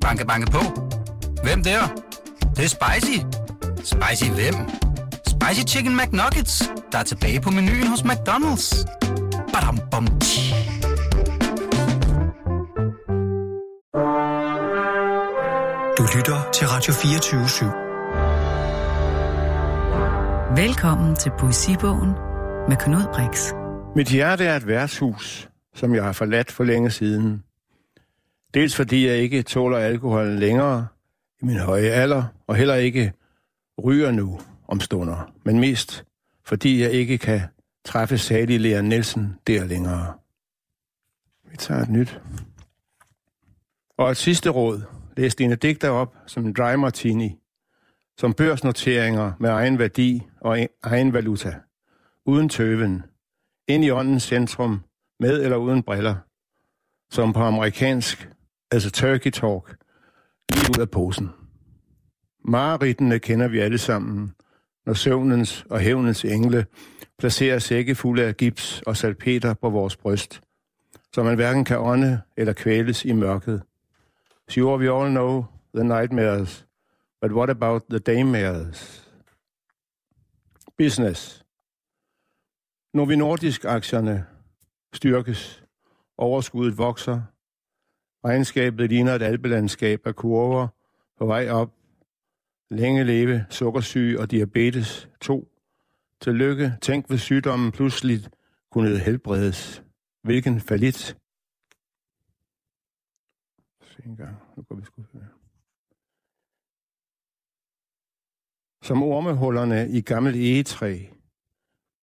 Banke, banke på. Hvem der? Det, det er spicy. Spicy hvem? Spicy Chicken McNuggets, der er tilbage på menuen hos McDonald's. Badum, bom, tji. Du lytter til Radio 24 /7. Velkommen til Poesibogen med Knud Brix. Mit hjerte er et værtshus, som jeg har forladt for længe siden. Dels fordi jeg ikke tåler alkohol længere i min høje alder, og heller ikke ryger nu om stunder, men mest fordi jeg ikke kan træffe salig Lea Nielsen der længere. Vi tager et nyt. Og et sidste råd. Læs dine digter op som en dry martini, som børsnoteringer med egen værdi og egen valuta, uden tøven, ind i åndens centrum, med eller uden briller, som på amerikansk, altså turkey talk, lige ud af posen. Marerittene kender vi alle sammen, når søvnens og hævnens engle placerer sække fulde af gips og salpeter på vores bryst, så man hverken kan ånde eller kvæles i mørket. Sure, we all know the nightmares, but what about the daymares? Business. Når vi nordisk aktierne styrkes, overskuddet vokser, regnskabet ligner et alpelandskab af kurver på vej op, længe leve, sukkersyge og diabetes 2. Tillykke, tænk hvis sygdommen pludselig kunne helbredes. Hvilken falit. Se en gang. Nu går vi sgu Som ormehullerne i gammelt egetræ,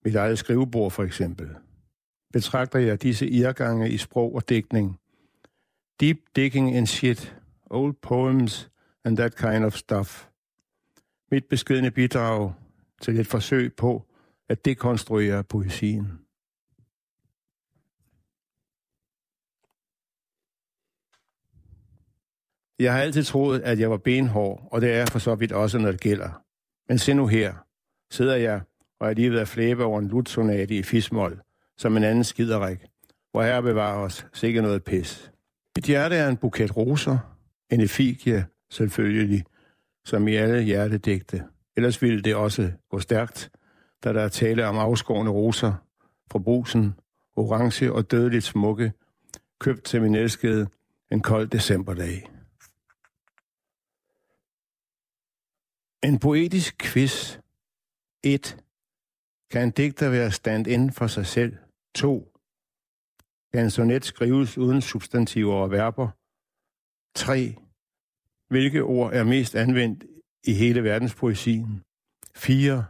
mit eget skrivebord for eksempel, betragter jeg disse irgange i sprog og dækning. Deep digging in shit, old poems and that kind of stuff. Mit beskedende bidrag til et forsøg på at dekonstruere poesien. Jeg har altid troet, at jeg var benhård, og det er jeg for så vidt også, når det gælder. Men se nu her. Sidder jeg og er lige ved at flæbe over en lutsonate i fismål, som en anden skiderik, hvor her bevarer os sikkert noget pis. Mit hjerte er en buket roser, en efigie, selvfølgelig, som i alle hjertedigte. Ellers ville det også gå stærkt, da der er tale om afskårende roser fra brusen, orange og dødeligt smukke, købt til min elskede en kold decemberdag. En poetisk quiz. 1. Kan en digter være stand-in for sig selv? 2. Kan en sonet skrives uden substantiver og verber? 3. Hvilke ord er mest anvendt i hele verdenspoesien? 4.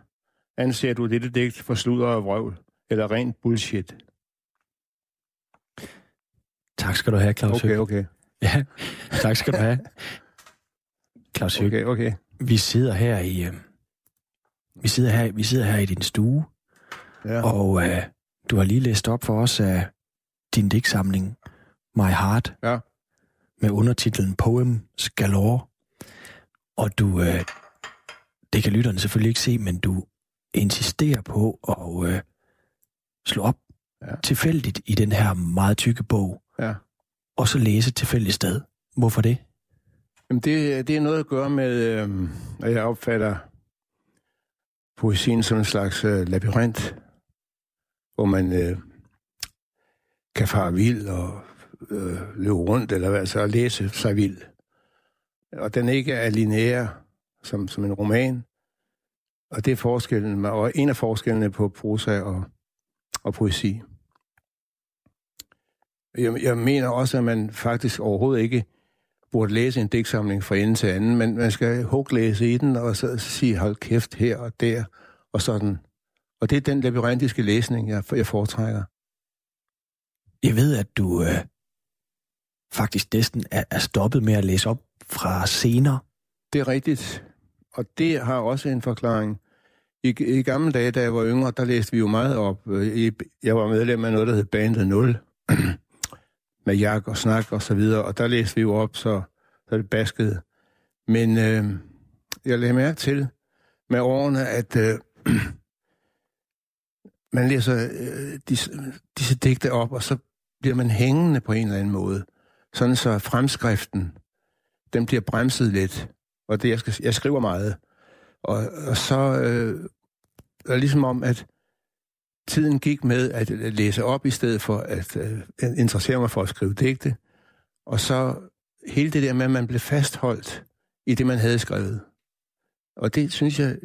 Anser du dette digt for sludder og vrøvl, eller rent bullshit? Tak skal du have, Claus Okay, okay. Ja, tak skal du have. Claus Okay, okay. vi sidder her i... Øh, vi sidder her, vi sidder her i din stue, Ja. og øh, du har lige læst op for os af din digtsamling My Heart Ja. med undertitlen Poems Galore. Og du, øh, det kan lytterne selvfølgelig ikke se, men du insisterer på at øh, slå op Ja. tilfældigt i den her meget tykke bog, Ja. og så læse tilfældigt sted. Hvorfor det? Jamen det, det er noget at gøre med, øh, at jeg opfatter poesien som en slags øh, labyrint, hvor man øh, kan fare vild og øh, løbe rundt, eller hvad så, og læse sig vild. Og den ikke er lineær som, som en roman. Og det er forskellen, og en af forskellene på prosa og, og poesi. Jeg, jeg mener også, at man faktisk overhovedet ikke burde læse en digtsamling fra ende til anden, men man skal huglæse i den, og så sige, hold kæft her og der, og sådan. Og det er den labyrintiske læsning, jeg, jeg foretrækker. Jeg ved, at du øh, faktisk næsten er, er stoppet med at læse op fra senere. Det er rigtigt, og det har også en forklaring. I, I gamle dage, da jeg var yngre, der læste vi jo meget op. Øh, I, jeg var medlem af noget, der hed Bandet 0, med jak og snak og så videre, og der læste vi jo op, så, så det baskede. Men øh, jeg lagde mærke til med årene, at øh, man læser øh, disse, disse digte op, og så bliver man hængende på en eller anden måde. Sådan så fremskriften den bliver bremset lidt. Og det, jeg, skal, jeg skriver meget. Og, og så øh, er det ligesom om, at tiden gik med at læse op, i stedet for at øh, interessere mig for at skrive digte. Og så hele det der med, at man blev fastholdt i det, man havde skrevet. Og det, synes jeg,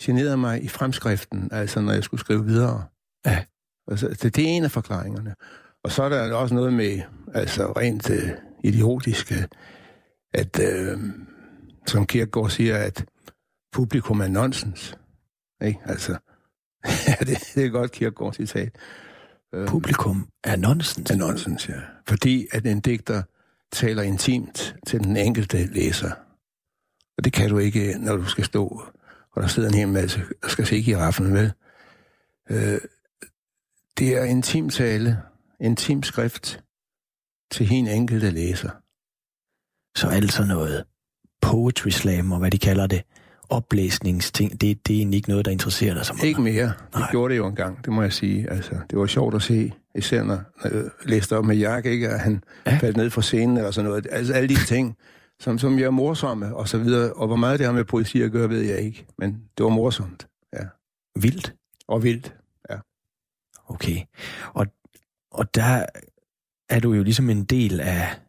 generede mig i fremskriften, altså når jeg skulle skrive videre. Ja. Altså, det, det er en af forklaringerne. Og så er der også noget med, altså rent øh, idiotiske, at, øh, som Kierkegaard siger, at publikum er nonsens. Ikke? Altså, ja, det, det er godt Kierkegaard citat. Øh, publikum er nonsens? Er nonsens, ja. Fordi at en digter taler intimt til den enkelte læser. Og det kan du ikke, når du skal stå, og der sidder en hel masse og skal se giraffen, vel? Øh, det er intim tale, intim skrift til en enkelte læser. Så alt sådan noget poetry slam, og hvad de kalder det, oplæsningsting, det, det er egentlig ikke noget, der interesserer dig så meget? Ikke mere. Det Nej. gjorde det jo engang, det må jeg sige. Altså, det var sjovt at se, især når jeg læste op med Jack, ikke? at han ja. faldt ned fra scenen eller sådan noget. Altså alle de ting, som, som jeg er morsomme og så videre. Og hvor meget det har med poesi at gøre, ved jeg ikke. Men det var morsomt, ja. Vildt? Og vildt, ja. Okay. Og, og der er du jo ligesom en del af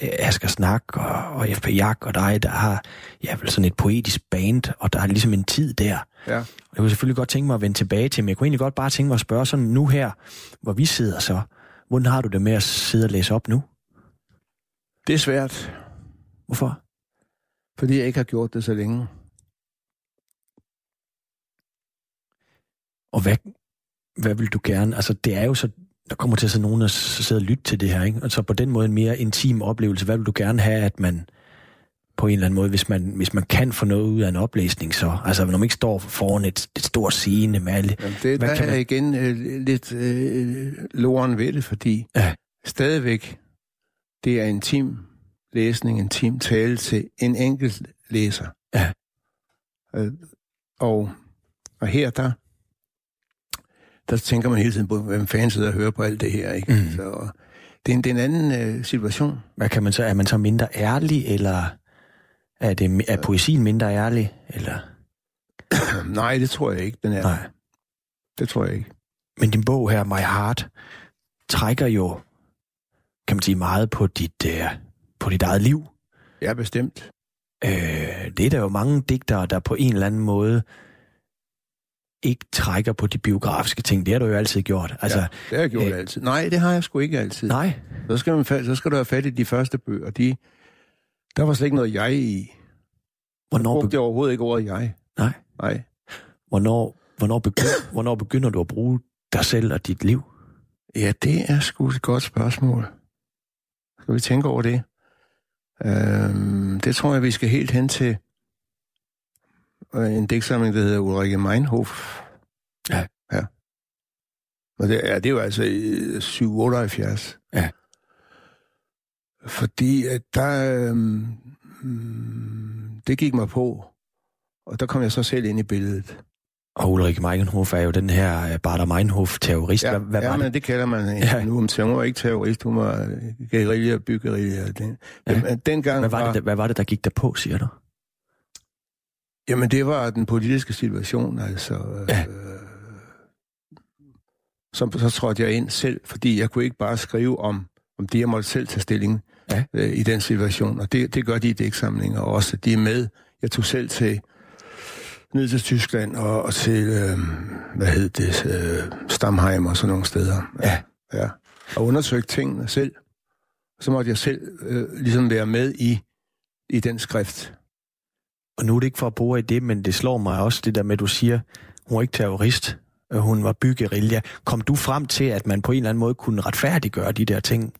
Asger Snak og, og FP Jak og dig, der har ja, vel sådan et poetisk band, og der er ligesom en tid der. Ja. Jeg kunne selvfølgelig godt tænke mig at vende tilbage til, men jeg kunne egentlig godt bare tænke mig at spørge sådan nu her, hvor vi sidder så, hvordan har du det med at sidde og læse op nu? Det er svært. Hvorfor? Fordi jeg ikke har gjort det så længe. Og hvad, hvad vil du gerne? Altså, det er jo så der kommer til at sidde nogen og sidde og lytte til det her, ikke? Altså på den måde en mere intim oplevelse. Hvad vil du gerne have, at man på en eller anden måde, hvis man, hvis man kan få noget ud af en oplæsning, så altså når man ikke står foran et, et stort scene med alle... Jamen det, der kan man... er igen øh, lidt øh, loren ved det, fordi ja. stadigvæk, det er intim læsning, en intim tale til en enkelt læser. Ja. Øh, og, og her, der der tænker man hele tiden på, hvem fanden sidder og hører på alt det her. Ikke? Mm. Så, det, er en, det er en anden øh, situation. Hvad kan man så? Er man så mindre ærlig, eller er, det, er poesien mindre ærlig? Eller? Nej, det tror jeg ikke, den er. Nej. Det tror jeg ikke. Men din bog her, My Heart, trækker jo, kan man sige, meget på dit, uh, på dit eget liv. Ja, bestemt. Øh, det er der jo mange digtere, der på en eller anden måde ikke trækker på de biografiske ting. Det har du jo altid gjort. Altså, ja, det har jeg gjort øh, altid. Nej, det har jeg sgu ikke altid. Nej. Så skal, man, så skal du have fat i de første bøger. De, der var slet ikke noget jeg i. Hvornår jeg brugte jeg overhovedet ikke ordet jeg. Nej. Nej. Hvornår, hvornår, begynder, hvornår begynder du at bruge dig selv og dit liv? Ja, det er sgu et godt spørgsmål. Skal vi tænke over det? Øhm, det tror jeg, vi skal helt hen til en digtsamling, der hedder Ulrike Meinhof. Ja. Ja. Og det, ja, det er jo altså 778. Ja. Fordi at der... Øhm, det gik mig på, og der kom jeg så selv ind i billedet. Og Ulrik Meinhof er jo den her øh, Bader Meinhof-terrorist. Ja, hvad, hvad ja men det? kalder man ja. nu. Om hun var ikke terrorist, hun var guerilla, byggerilla. Den, ja. dengang hvad, var det, var, hvad var det, der gik der på, siger du? Jamen, det var den politiske situation, altså. Ja. Øh, så, så trådte jeg ind selv, fordi jeg kunne ikke bare skrive om, om det, jeg måtte selv tage stilling ja. øh, i den situation. Og det, det gør de i dæksamlinger også. De er med. Jeg tog selv til ned til Tyskland og, og til, øh, hvad hed det, øh, Stamheim og sådan nogle steder. Ja. ja. Og undersøgte tingene selv. Så måtte jeg selv øh, ligesom være med i, i den skrift og nu er det ikke for at bruge i det, men det slår mig også, det der med, at du siger, hun var ikke terrorist, hun var byggerilja. Kom du frem til, at man på en eller anden måde kunne retfærdiggøre de der ting?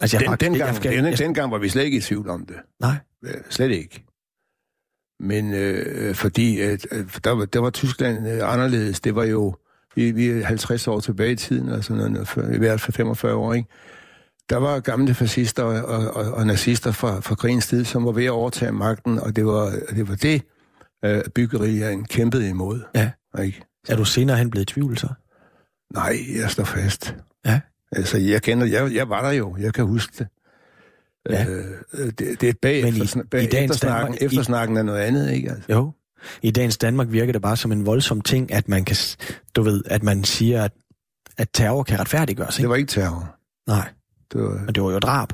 Altså, jeg den, nok, dengang, jeg, jeg, den, dengang var vi slet ikke i tvivl om det. Nej. Slet ikke. Men øh, fordi at, øh, der, var, der var Tyskland øh, anderledes. Det var jo, vi, vi er 50 år tilbage i tiden, altså noget, i hvert fald 45 år, ikke? Der var gamle fascister og, og, og, og nazister fra, fra krigens tid, som var ved at overtage magten, og det var det, var det øh, byggeriet kæmpede imod. Ja. Ikke? Er du senere hen blevet i tvivl så? Nej, jeg står fast. Ja. Altså, jeg kender, jeg, jeg var der jo, jeg kan huske det. Ja. Øh, det, det er bag, Men i- efter, bag i dagens eftersnakken, Danmark- i- eftersnakken er noget andet, ikke? Altså. Jo. I dagens Danmark virker det bare som en voldsom ting, at man kan, du ved, at man siger, at, at terror kan retfærdiggøres, Det ikke? var ikke terror. Nej, Det, var, men det var jo drab.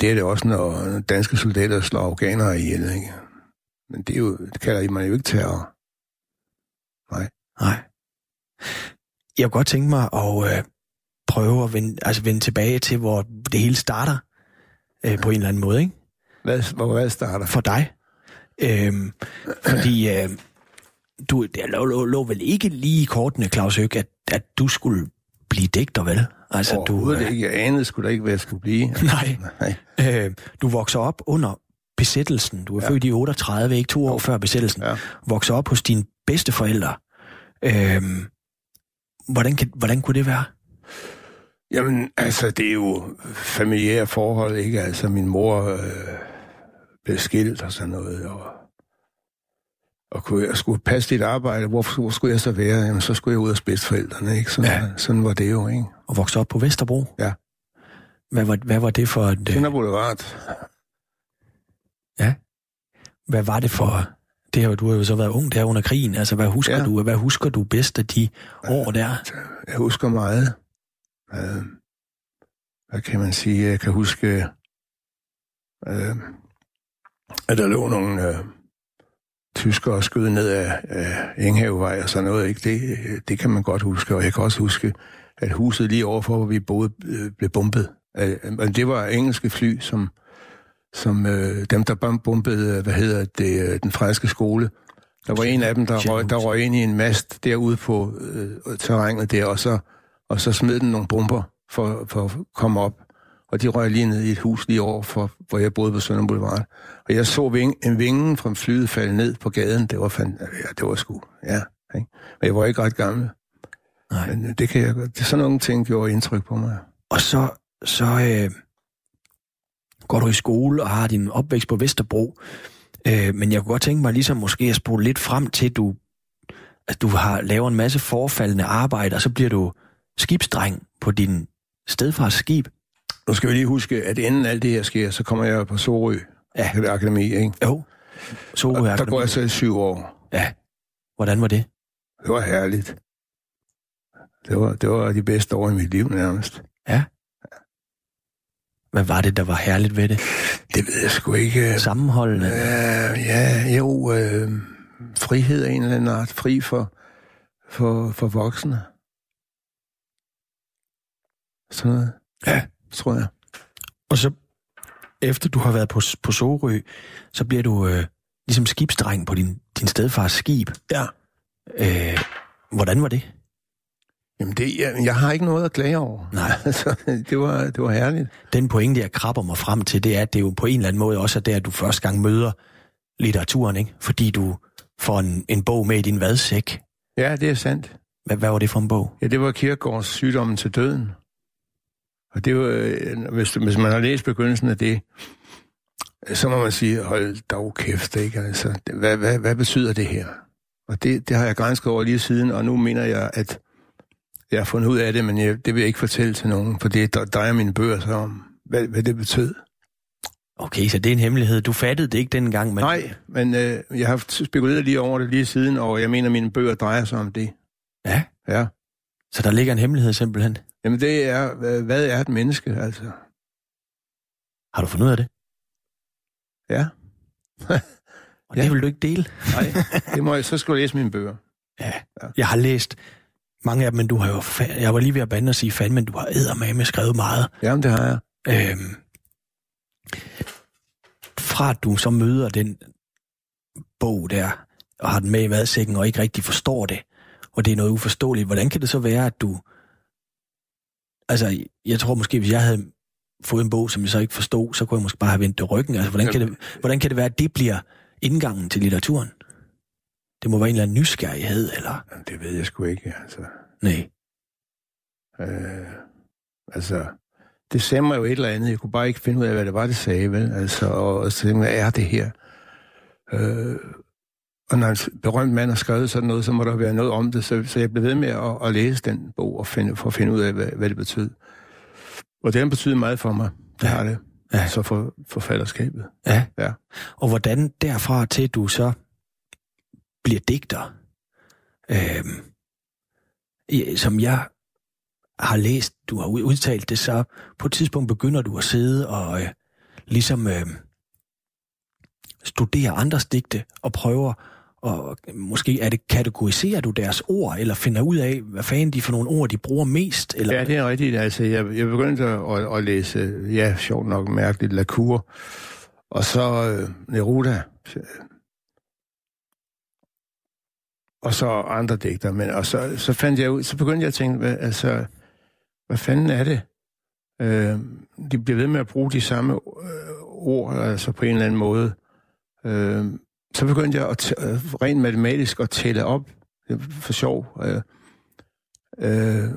det er det også, når danske soldater slår afghanere ihjel, ikke? Men det, er jo, det kalder man jo ikke terror. Nej. Jeg kunne godt tænke mig at øh, prøve at vende, altså vende tilbage til, hvor det hele starter øh, på en eller anden måde, ikke? Hvad, hvor hvad starter? For dig. Øhm, fordi øh, du, det lå, lå, lå vel ikke lige i kortene, Claus Høg, at, at du skulle blive digter, vel? Altså, du, Overhovedet ikke. Jeg anede sgu da ikke, hvad jeg skulle blive. Nej. Nej. Øh, du vokser op under besættelsen. Du er ja. født i 38, ikke to år før besættelsen. Ja. Vokser op hos dine bedsteforældre. Øh, hvordan, kan, hvordan kunne det være? Jamen, altså, det er jo familiære forhold, ikke? Altså, min mor øh, blev skilt og sådan noget, og, og kunne jeg skulle passe dit arbejde. Hvor, hvor skulle jeg så være? Jamen, så skulle jeg ud og spidse forældrene, ikke? Sådan, Ja. ja. sådan var det jo, ikke? Og vokse op på Vesterbro? Ja. Hvad var, hvad var det for et, øh, Sønder Boulevard. hvad var det for... Det har, jo- du har jo så været ung der under krigen. Altså, hvad husker, ja. Ja. du, hvad husker du bedst af de år der? Jeg husker meget. Øh, hvad kan man sige? Jeg kan huske, øh, at der lå nogle øh, tyskere skød ned af, af Enghavevej og sådan noget. Ikke? Det, øh, det kan man godt huske. Og jeg kan også huske, at huset lige overfor, hvor vi boede, øh, blev bombet. Øh, og det var engelske fly, som, som øh, dem, der bombede, hvad hedder det, den franske skole. Der var en af dem, der røg, der røg ind i en mast derude på øh, terrænet der, og så, og så smed den nogle bomber for, for at komme op. Og de røg lige ned i et hus lige over, for, hvor jeg boede på Sønder Boulevard. Og jeg så ving, en vinge fra flyet falde ned på gaden. Det var fandme, ja, det var sgu, ja. Ikke? Men jeg var ikke ret gammel. Nej. Men øh, det kan jeg. Det, sådan nogle ting gjorde indtryk på mig. Og så, så øh, går du i skole og har din opvækst på Vesterbro. Øh, men jeg kunne godt tænke mig ligesom måske at spole lidt frem til, du, at du har lavet en masse forfaldende arbejde, og så bliver du skibsdreng på din stedfars skib. Nu skal vi lige huske, at inden alt det her sker, så kommer jeg på Sorø Ja. Akademi, ikke? Jo. Så Og der går jeg så i syv år. Ja. Hvordan var det? Det var herligt. Det var, det var de bedste år i mit liv nærmest. Ja. Hvad var det, der var herligt ved det? Det ved jeg sgu ikke. Sammenholdende? Øh, ja, jo, øh, frihed af en eller anden art. Fri for, for, for voksne. Sådan noget. Ja. Tror jeg. Og så, efter du har været på, på Sorø, så bliver du øh, ligesom skibsdreng på din, din stedfars skib. Ja. Øh, hvordan var det? Jamen, det, jeg, jeg har ikke noget at klage over. Nej. altså, det, var, det var herligt. Den pointe, jeg krabber mig frem til, det er, at det jo på en eller anden måde også er der, at du første gang møder litteraturen, ikke? Fordi du får en, en bog med i din vadsæk. Ja, det er sandt. Hvad, hvad var det for en bog? Ja, det var Kierkegaards sygdommen til døden. Og det var, øh, hvis, hvis man har læst begyndelsen af det, så må man sige, hold dog kæft, ikke? Altså, hvad, hvad, hvad betyder det her? Og det, det har jeg grænsket over lige siden, og nu mener jeg, at jeg har fundet ud af det, men jeg, det vil jeg ikke fortælle til nogen, for det der, der er mine bøger så om, hvad, hvad det betød. Okay, så det er en hemmelighed. Du fattede det ikke dengang, men... Nej, men øh, jeg har spekuleret lige over det lige siden, og jeg mener, mine bøger drejer sig om det. Ja, Ja. Så der ligger en hemmelighed simpelthen. Jamen det er, hvad, er et menneske, altså? Har du fundet ud af det? Ja. Og Ja. det vil du ikke dele? Nej, det må jeg, så skal du læse mine bøger. Ja. Jeg har læst mange af dem, men du har jo... Fa- jeg var lige ved at bande og sige fandme, men du har eddermame skrevet meget. Jamen, det har jeg. Øhm, fra at du så møder den bog der, og har den med i vadsækken, og ikke rigtig forstår det, og det er noget uforståeligt, hvordan kan det så være, at du... Altså, jeg tror måske, hvis jeg havde fået en bog, som jeg så ikke forstod, så kunne jeg måske bare have vendt det ryggen. Altså, hvordan kan det, hvordan kan det være, at det bliver indgangen til litteraturen? Det må være en eller anden nysgerrighed, eller... Jamen, det ved jeg sgu ikke, altså. Nej. Øh, altså, det sagde mig jo et eller andet. Jeg kunne bare ikke finde ud af, hvad det var, det sagde, vel? Altså, og, og så tænkte jeg, hvad er det her? Øh, og når en berømt mand har skrevet sådan noget, så må der være noget om det. Så, så jeg blev ved med at, at læse den bog og finde, for at finde ud af, hvad, hvad det betød. Og den betyder meget for mig. Det Ja. har det. ja. så for forfatterskabet. Ja. ja. Og hvordan derfra til du så bliver digter, øhm, som jeg har læst, du har udtalt det, så på et tidspunkt begynder du at sidde og øh, ligesom øh, studere andres digte og prøver og måske er det, kategoriserer du deres ord, eller finder ud af, hvad fanden de for nogle ord, de bruger mest? Eller? Ja, det er rigtigt. Altså, jeg, jeg begyndte at, at, læse, ja, sjovt nok mærkeligt, Lacour, og så øh, Neruda, og så andre digter. Men, og så, så fandt jeg ud, så begyndte jeg at tænke, hvad, altså, hvad fanden er det? Øh, de bliver ved med at bruge de samme øh, ord, altså på en eller anden måde. Øh, så begyndte jeg at øh, rent matematisk at tælle op, for sjov, øh, øh,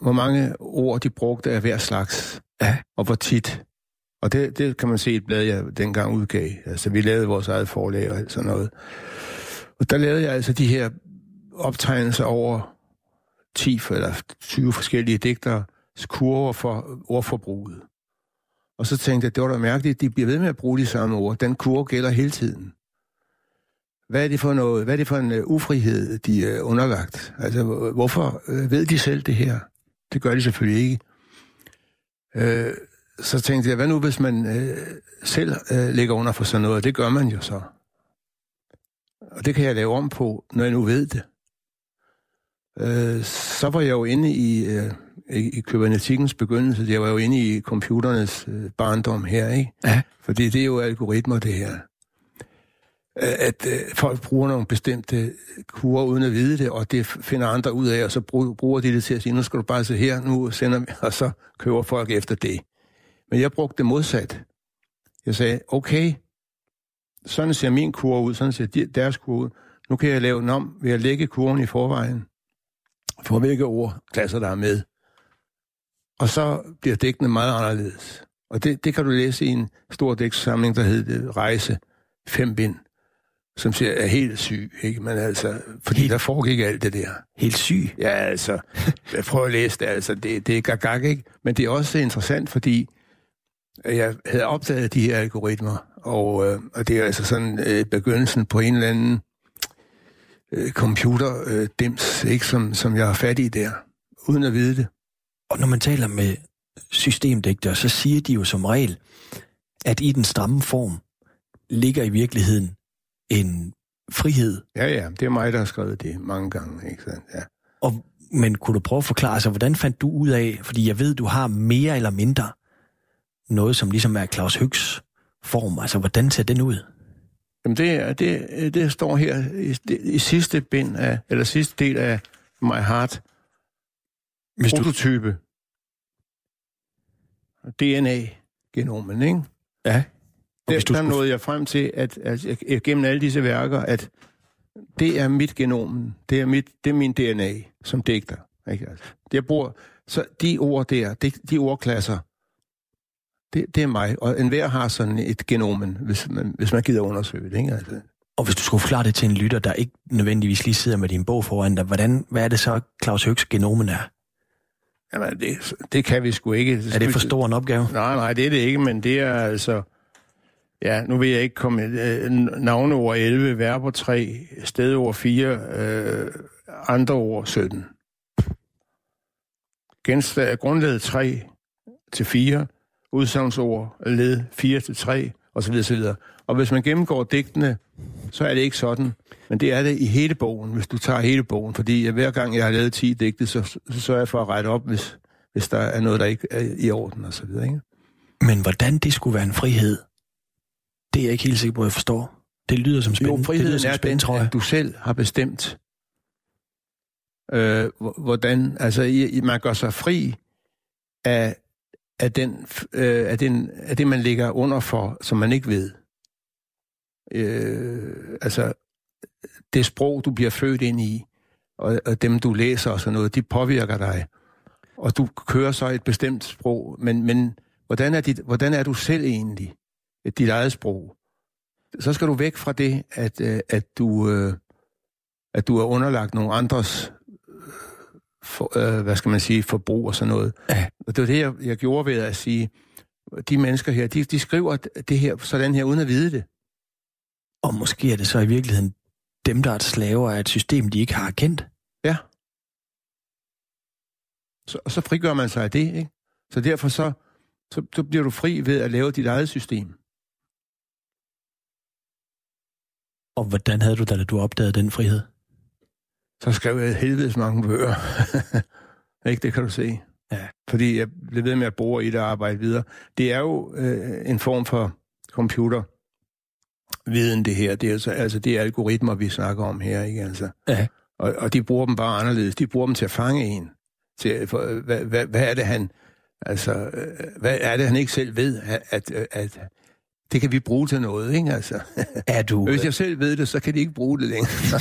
hvor mange ord de brugte af hver slags, ja. og hvor tit. Og det, det kan man se i et blad, jeg dengang udgav. Altså, vi lavede vores eget forlag og sådan noget. Og der lavede jeg altså de her optegnelser over 10 eller 20 forskellige digtere kurver for ordforbruget. Og så tænkte jeg, det var da mærkeligt, de bliver ved med at bruge de samme ord. Den kurve gælder hele tiden. Hvad er det for noget? Hvad er det for en uh, ufrihed, de er underlagt? Altså, hvorfor uh, ved de selv det her? Det gør de selvfølgelig ikke. Uh, så tænkte jeg, hvad nu hvis man uh, selv uh, ligger under for sådan noget? Det gør man jo så. Og det kan jeg lave om på, når jeg nu ved det. Uh, så var jeg jo inde i, uh, i, i kybernetikkens begyndelse. Jeg var jo inde i computernes uh, barndom her, ikke? Ja. Fordi det er jo algoritmer, det her Øh, at øh, folk bruger nogle bestemte øh, kurer uden at vide det, og det finder andre ud af, og så bruger de det til at sige, nu skal du bare se her, nu sender vi, og så køber folk efter det. Men jeg brugte det modsat. Jeg sagde, okay, sådan ser min kur ud, sådan ser deres kur ud. Nu kan jeg lave den om ved at lægge kurven i forvejen, for hvilke ord klasser der er med. Og så bliver dækkene meget anderledes. Og det, det kan du læse i en stor dæksamling, der hedder Rejse, fem bind som siger, er helt syg, ikke? Men altså, fordi helt, der foregik alt det der. Helt syg? Ja, altså, jeg prøver at læse det, altså, det, det er gagag, ikke? Men det er også interessant, fordi jeg havde opdaget de her algoritmer, og, øh, og det er altså sådan øh, begyndelsen på en eller anden øh, computerdims, øh, ikke? Som, som jeg har fat i der, uden at vide det. Og når man taler med systemdigtere, så siger de jo som regel, at i den stramme form ligger i virkeligheden en frihed. Ja, ja, det er mig, der har skrevet det mange gange, ikke sandt? Ja. Og, men kunne du prøve at forklare, altså, hvordan fandt du ud af, fordi jeg ved, du har mere eller mindre noget, som ligesom er Claus Høgs form, altså hvordan ser den ud? Jamen det, det, det står her i, i sidste bind af, eller sidste del af My Heart, Hvis prototype. Du... DNA-genomen, ikke? Ja. Der, hvis du der skulle... nåede jeg frem til, at, at, at gennem alle disse værker, at det er mit genom, det er, mit, det er min DNA som digter. Ikke? Altså, jeg bruger, så de ord der, de, de ordklasser, det, det er mig. Og enhver har sådan et genomen, hvis man, hvis man gider undersøge det. Ikke? Altså. Og hvis du skulle forklare det til en lytter, der ikke nødvendigvis lige sidder med din bog foran dig, hvordan, hvad er det så, Claus Høgs genomen er? Jamen, det, det kan vi sgu ikke. er det for stor en opgave? Nej, nej, det er det ikke, men det er altså... Ja, nu vil jeg ikke komme... Øh, navneord 11, verber 3, stedord 4, øh, andre ord 17. Genstand, grundlaget 3 til 4, udsagnsord led 4 til 3, osv. osv. Og hvis man gennemgår digtene, så er det ikke sådan. Men det er det i hele bogen, hvis du tager hele bogen. Fordi hver gang jeg har lavet 10 digte, så, så sørger jeg for at rette op, hvis, hvis der er noget, der ikke er i orden og så videre. Ikke? Men hvordan det skulle være en frihed, det er jeg ikke helt sikker på, at jeg forstår. Det lyder som spændende. Jo, friheden det lyder er spændende, den, tror jeg. at du selv har bestemt, øh, hvordan, altså i, man gør sig fri af, af, den, øh, af, den, af det, man ligger under for, som man ikke ved. Øh, altså, det sprog, du bliver født ind i, og, og dem, du læser og sådan noget, de påvirker dig. Og du kører så et bestemt sprog, men, men hvordan, er dit, hvordan er du selv egentlig? Dit eget sprog, så skal du væk fra det, at, øh, at, du, øh, at du er underlagt nogle andres for, øh, hvad skal man sige, forbrug og sådan noget. Ja. Og det var det, jeg, jeg gjorde ved at sige, de mennesker her, de, de skriver det her sådan her, uden at vide det. Og måske er det så i virkeligheden dem, der er slaver af et system, de ikke har kendt. Ja. Så, og så frigør man sig af det, ikke? Så derfor så, så, så bliver du fri ved at lave dit eget system. Og hvordan havde du da, da du opdagede den frihed? Så skrev jeg helvedes mange bøger. ikke, det kan du se. Ja. Fordi jeg blev ved med at bore i det og arbejde videre. Det er jo øh, en form for computer viden det her. Det er altså, altså det er algoritmer, vi snakker om her, ikke altså? Ja. Og, og de bruger dem bare anderledes. De bruger dem til at fange en. Til, for, hvad, hvad, hvad er det, han... Altså, øh, hvad er det, han ikke selv ved, at, at, at det kan vi bruge til noget, ikke altså? Er du, Hvis jeg selv ved det, så kan de ikke bruge det længere.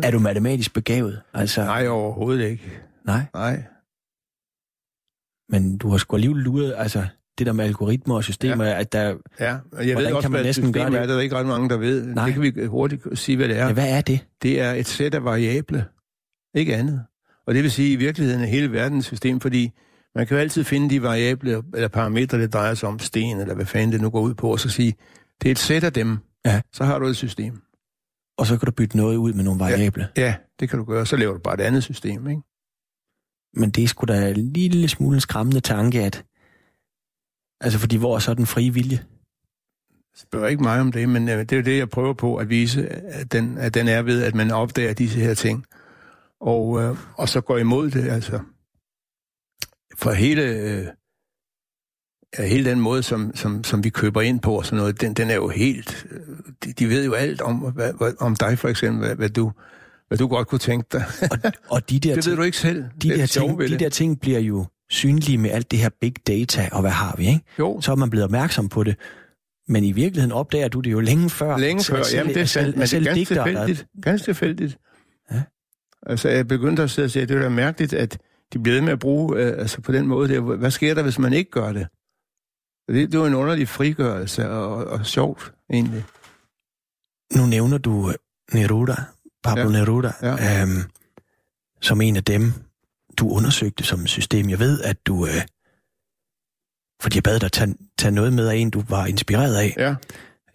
er du matematisk begavet? Altså, Nej, overhovedet ikke. nej. Nej. Men du har sgu alligevel luret, altså det der med algoritmer og systemer, ja. at der, Ja, og jeg ved også, kan man hvad næsten et gøre system det? er. Der er ikke ret mange, der ved. Nej. Det kan vi hurtigt sige, hvad det er. ja, hvad er det? Det er et sæt af variable. Ikke andet. Og det vil sige, at i virkeligheden er hele verdens system, fordi man kan jo altid finde de variable eller parametre, det drejer sig om sten, eller hvad fanden det nu går ud på, og så sige, det er et sæt af dem. Ja. Så har du et system. Og så kan du bytte noget ud med nogle variable. Ja. Ja, det kan du gøre. Så laver du bare et andet system, ikke? Men det er sgu da en lille smule en skræmmende tanke, at altså fordi hvor er så den frie vilje? spørger ikke mig om det, men øh, det er jo det, jeg prøver på at vise, at den, at den er ved, at man opdager disse her ting. Og, øh, og så går imod det, altså. For hele, øh, hele den måde, som, som, som vi køber ind på og sådan noget, den, den er jo helt... øh, De, de ved jo alt om, hvad, hvad, om dig for eksempel, hvad, hvad, du, hvad du godt kunne tænke dig. Og, og de der, det ved du ikke selv. de, er der ting, de det. der ting bliver jo synlige med alt det her big data, og hvad har vi, ikke? Jo, Så er man blevet opmærksom på det. Men i virkeligheden opdager du det jo længe før. Længe før, selv- jamen det er sandt, men det er ganske digtere, der- tilfældigt. Ganske tilfældigt. Ja. Altså, jeg begyndte at sidde og sige, at det er mærkeligt, at de bliver ved med at bruge, øh, altså på den måde, der, hvad sker der, hvis man ikke gør det? Det, det var en underlig frigørelse, og, og, og sjovt, egentlig. Nu nævner du øh, Neruda, Pablo Ja. Neruda, Ja. øhm, som en af dem, du undersøgte som system. Jeg ved, at du... Øh, fordi jeg bad dig tage, tage noget med af en, du var inspireret af. Ja,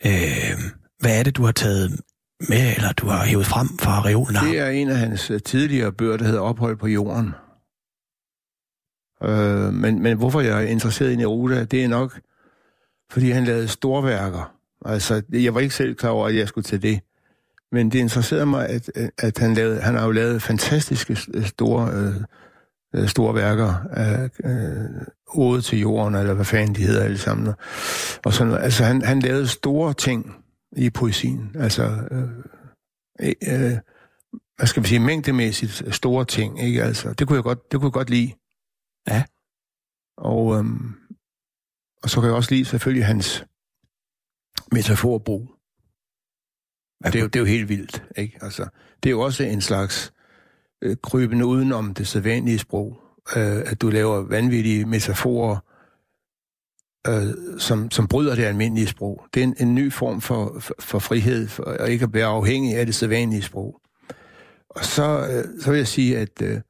Øh, hvad er det, du har taget med, eller du har hævet frem fra reolen? det er en af hans øh, tidligere bøger, der hedder Ophold på jorden. Øh, men, men hvorfor jeg er interesseret i Neruda, det er nok, fordi han lavede storværker. Altså, jeg var ikke selv klar over, at jeg skulle til det. Men det interesserede mig, at, at han, lavede, han har jo lavet fantastiske øh, store, øh, øh, store værker af øh, Ode til jorden, eller hvad fanden de hedder alle sammen. Og sådan, altså, han, han lavede store ting i poesien. Altså, øh, øh, øh, hvad skal vi sige, mængdemæssigt store ting, ikke? Altså, det kunne jeg godt, det kunne jeg godt lide. Ja. Og, øhm, og så kan jeg også lide selvfølgelig hans metaforbrug. Det er, jo, det er jo helt vildt, ikke? Altså, det er jo også en slags øh, krybende udenom det sædvanlige sprog. Øh, at du laver vanvittige metaforer, øh, som, som bryder det almindelige sprog. Det er en, en ny form for, for, for frihed, for at ikke at være afhængig af det sædvanlige sprog. Og så, øh, så vil jeg sige, at øh,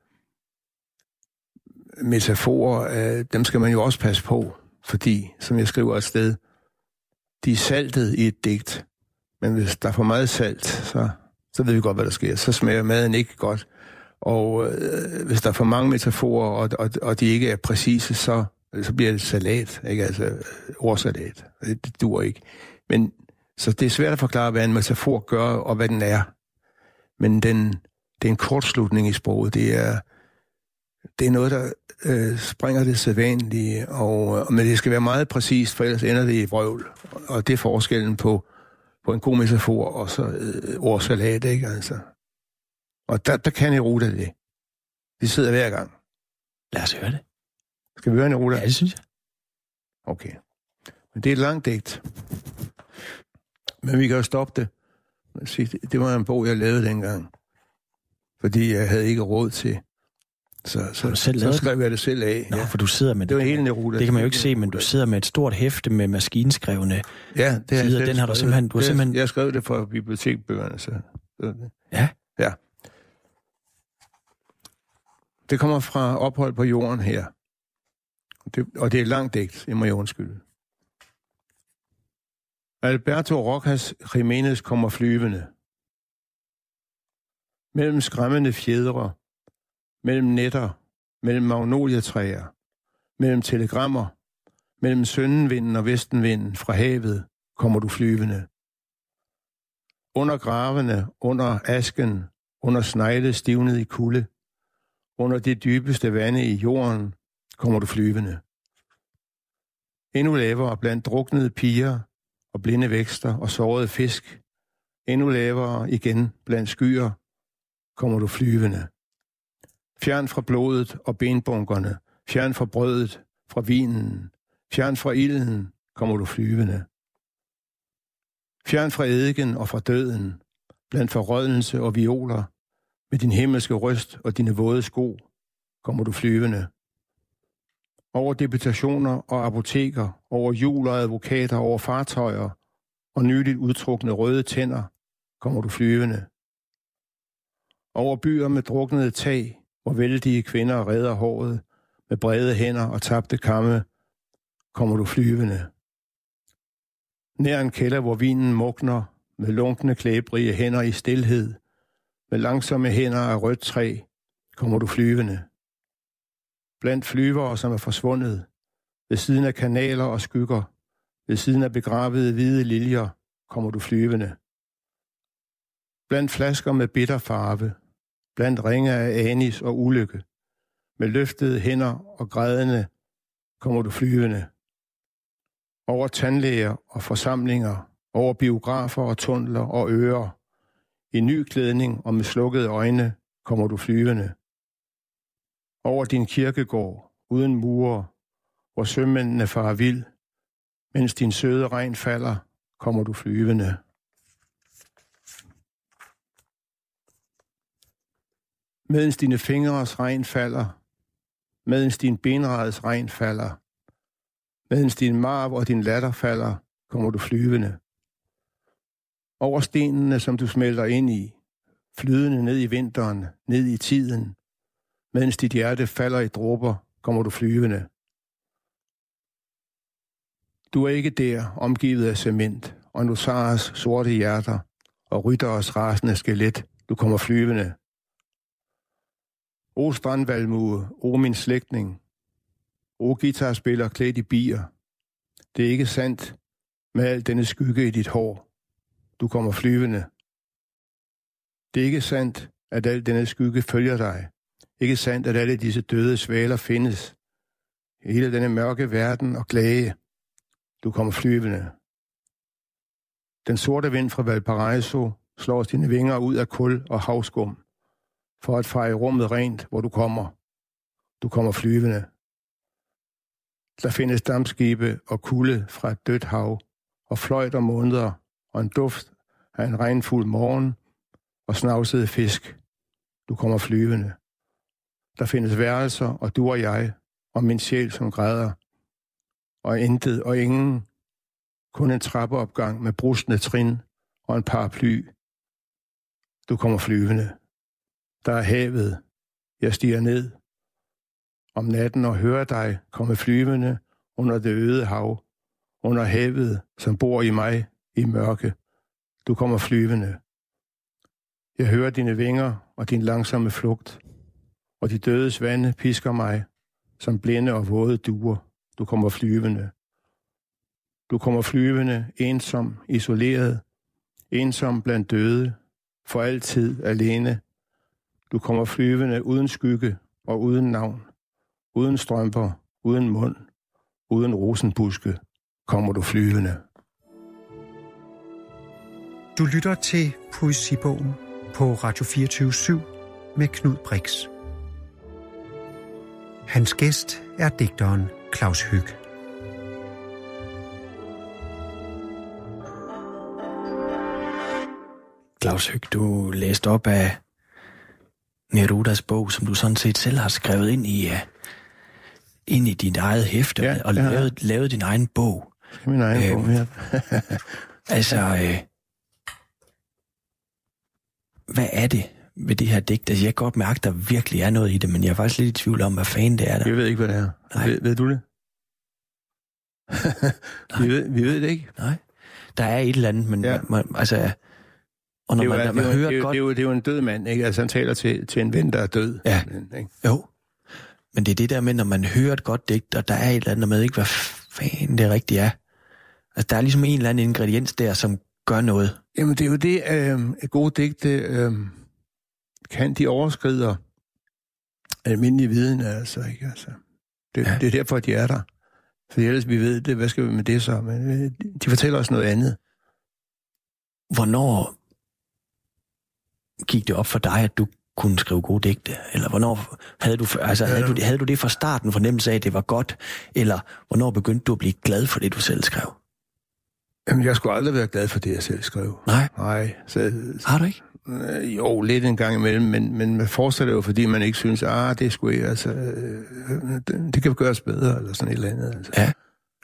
metaforer, øh, dem skal man jo også passe på, fordi, som jeg skriver et sted, de er saltet i et digt. Men hvis der er for meget salt, så, så ved vi godt, hvad der sker. Så smager maden ikke godt. Og øh, hvis der er for mange metaforer, og, og, og de ikke er præcise, så, så bliver det salat, ikke? Altså øh, ordsalat. Det, det dur ikke. Men, så det er svært at forklare, hvad en metafor gør, og hvad den er. Men den, det er en kortslutning i sproget. Det er, det er noget, der øh, springer det sædvanlige, og, men det skal være meget præcist, for ellers ender det i vrøvl. Og det er forskellen på, på en god metafor og så øh, ordsalat, ikke altså? Og der, der kan Neruda det. Vi sidder hver gang. Lad os høre det. Skal vi høre Neruda? Ja, det synes jeg. Okay. Men det er et langt digt. Men vi kan jo stoppe Det det var en bog, jeg lavede dengang. Fordi jeg havde ikke råd til. Så, så, du selv så skrev jeg det selv af. Nå, ja. for du sidder med Det var hele Neruda. Det kan man jo ikke se, men du sidder med et stort hæfte med maskinskrevne. Ja, det sider, den har du simpelthen- du har Det- simpelthen- Jeg skrev det fra bibliotekbøgerne, så... det- Ja. Ja. Det kommer fra ophold på jorden her. Det, og det er langt digt, det må jeg undskylde. Alberto Rojas Jimenez kommer flyvende. Mellem skræmmende fjedre, mellem netter, mellem magnolietræer, mellem telegrammer, mellem søndenvinden og vestenvinden fra havet kommer du flyvende. Under gravene, under asken, under snegle stivnet i kulde, under det dybeste vande i jorden, kommer du flyvende. Endnu lavere blandt druknede piger og blinde vækster og sårede fisk, endnu lavere igen blandt skyer, kommer du flyvende. Fjern fra blodet og benbunkerne, fjern fra brødet, fra vinen, fjern fra ilden, kommer du flyvende. Fjern fra eddiken og fra døden, blandt forrødelse og violer, med din himmelske røst og dine våde sko, kommer du flyvende. Over deputationer og apoteker, over jul og advokater, over fartøjer og nyligt udtrukne røde tænder, kommer du flyvende. Over byer med druknede tag, hvor vældige kvinder redder håret med brede hænder og tabte kamme, kommer du flyvende. Nær en kælder, hvor vinen mugner med lunkne klæbrige hænder i stilhed, med langsomme hænder af rødt træ, kommer du flyvende. Blandt flyvere, som er forsvundet, ved siden af kanaler og skygger, ved siden af begravede hvide liljer, kommer du flyvende. Blandt flasker med bitter farve, blandt ringe af anis og ulykke, med løftede hænder og grædende, kommer du flyvende. Over tandlæger og forsamlinger, over biografer og tunneler og ører, i ny klædning og med slukkede øjne kommer du flyvende. Over din kirkegård, uden mure, hvor sømændene farer vild, mens din søde regn falder, kommer du flyvende. Medens dine fingres regn falder, medens din benrades regn falder, medens din marv og din latter falder, kommer du flyvende over stenene, som du smelter ind i, flydende ned i vinteren, ned i tiden. Mens dit hjerte falder i dråber, kommer du flyvende. Du er ikke der, omgivet af cement, og nu Nusars sorte hjerter, og rytteres rasende skelet. Du kommer flyvende. O strandvalmue, o min slægtning, o guitarspiller klædt i bier. Det er ikke sandt med al denne skygge i dit hår. Du kommer flyvende. Det er ikke sandt, at al denne skygge følger dig. Ikke sandt, at alle disse døde svaler findes. I hele denne mørke verden og klage. Du kommer flyvende. Den sorte vind fra Valparaiso slår sine vinger ud af kul og havskum, for at feje rummet rent, hvor du kommer. Du kommer flyvende. Der findes dammskibe og kulde fra et dødt hav, og fløjt og måneder og en duft af en regnfuld morgen og snavsede fisk. Du kommer flyvende. Der findes værelser, og du og jeg, og min sjæl som græder. Og intet og ingen. Kun en trappeopgang med brusende trin og en paraply. Du kommer flyvende. Der er havet. Jeg stiger ned. Om natten og hører dig komme flyvende under det øde hav, under havet, som bor i mig i mørke. Du kommer flyvende. Jeg hører dine vinger og din langsomme flugt, og de dødes vande pisker mig, som blinde og våde duer. Du kommer flyvende. Du kommer flyvende, ensom, isoleret, ensom blandt døde, for altid alene. Du kommer flyvende uden skygge og uden navn, uden strømper, uden mund, uden rosenbuske, kommer du flyvende. Du lytter til Poesibogen på Radio 24 med Knud Brix. Hans gæst er digteren Claus Hyg. Claus Hyg, du læste op af Nerudas bog, som du sådan set selv har skrevet ind i, uh, ind i dit eget hæfte ja, og lavet, lavet din egen bog. Min egen øh, bog, ja. altså, øh, hvad er det ved det her digt? Altså, jeg kan godt mærke, at der virkelig er noget i det, men jeg er faktisk lidt i tvivl om, hvad fanden det er der. Jeg ved ikke, hvad det er. Nej. Ved, ved du det? vi, ved, vi ved det ikke. Nej. Der er et eller andet, men Ja. ja. man, altså... Og når det, man, jo, man det, er hører det, er godt... det, er jo, det er jo en død mand, ikke? Altså, han taler til, til en ven, der er død. Ja. Ikke? Jo. Men det er det der med, når man hører et godt digt, og der er et eller andet med ikke, hvad fanden det rigtigt er. Altså, der er ligesom en eller anden ingrediens der, som gør noget. Jamen, det er jo det, øh, gode digte øh, kan. De overskrider almindelig viden, altså. Ikke? altså det, ja. Ja. det er derfor, de er der. For ellers vi ved det, hvad skal vi med det så? Men øh, de fortæller os noget andet. Hvornår gik det op for dig, at du kunne skrive gode digte? Eller hvornår havde du, altså, havde du, havde du det fra starten fornemmelse af, at det var godt? Eller hvornår begyndte du at blive glad for det, du selv skrev? Jamen, jeg skulle aldrig være glad for det, jeg selv skrev. Nej, Nej, så, har du ikke? øh, jo, lidt en gang imellem, men, men man fortsætter jo, fordi man ikke synes, ah, det sgu ikke, altså, øh, det, det kan gøres bedre, eller sådan et eller andet. Altså. Ja.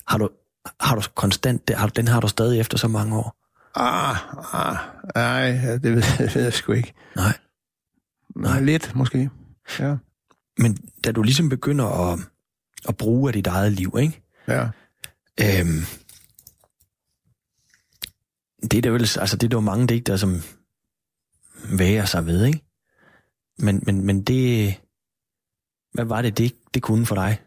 Har du, har du konstant, det- har, du- den har du stadig efter så mange år? Ah, ah, nej, det ved, det ved jeg sgu ikke. Nej. Nej. Lidt, måske. Ja. Men da du ligesom begynder at, at bruge af dit eget liv, ikke? Ja. Øhm, det er der vel, altså det er der jo mange digtere, som væger sig ved, ikke? Men, men, men det, hvad var det, det, det kunne for dig?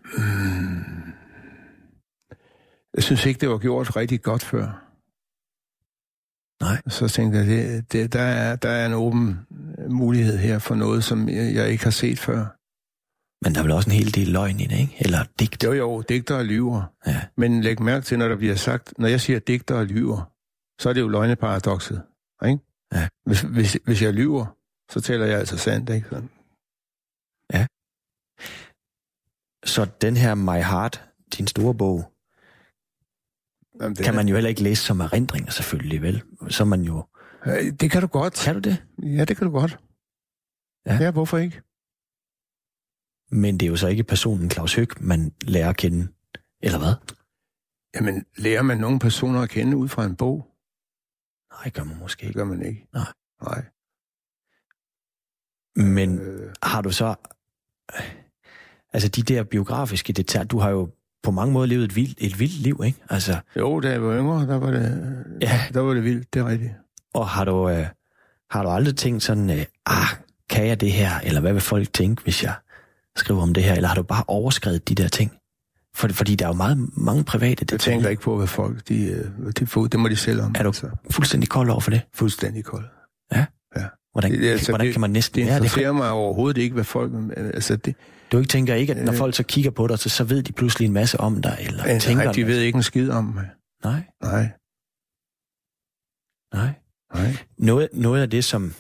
Jeg synes ikke, det var gjort rigtig godt før. Nej. Så tænkte jeg, det, det, der, er, der er en åben mulighed her for noget, som jeg, jeg ikke har set før. Men der er vel også en hel del løgn i det, ikke? Eller digt. Jo, jo, digter og lyver. Ja. Men læg mærke til, når der bliver sagt, når jeg siger digter og lyver, så er det jo løgneparadoxet. Ikke? Ja. Hvis, hvis, hvis jeg lyver, så taler jeg altså sandt, ikke? Sådan. Så den her My Heart, din store bog, Jamen, det, kan man jo heller ikke læse som erindringer selvfølgelig, vel? Så man jo... Øh, Det kan du godt. Kan du det? Ja, det kan du godt. Ja. ja hvorfor ikke? Men det er jo så ikke personen Claus Høg, man lærer at kende. Eller hvad? Jamen, lærer man nogle personer at kende ud fra en bog? Nej, gør man måske Det ikke. gør man ikke. Nej. Nej. Men Øh, har du så... Altså de der biografiske detaljer, du har jo på mange måder levet et vildt, et vildt liv, ikke? Altså, jo, da jeg var yngre, der var det, Ja. der var det vildt, det er rigtigt. og har du, øh, har du aldrig tænkt sådan, øh, ah, kan jeg det her? Eller hvad vil folk tænke, hvis jeg skriver om det her? Eller har du bare overskrevet de der ting? For, fordi der er jo meget, mange private Jeg detaljer. tænker ikke på, hvad folk, de, øh, de får, det må de selv om. Er du altså. fuldstændig kold over for det? Fuldstændig kold. Hvordan, Det- det, det- altså, hvordan det- kan man næsten Det det? interesserer mig overhovedet ikke, hvad folk... Altså, det, Du ikke tænker ikke, at når Øh. folk så kigger på dig, så, så ved de pludselig en masse om dig, eller nej, tænker de ved ikke en skid om mig. Nej, Nej, nej. nej. Noget, noget af det, som,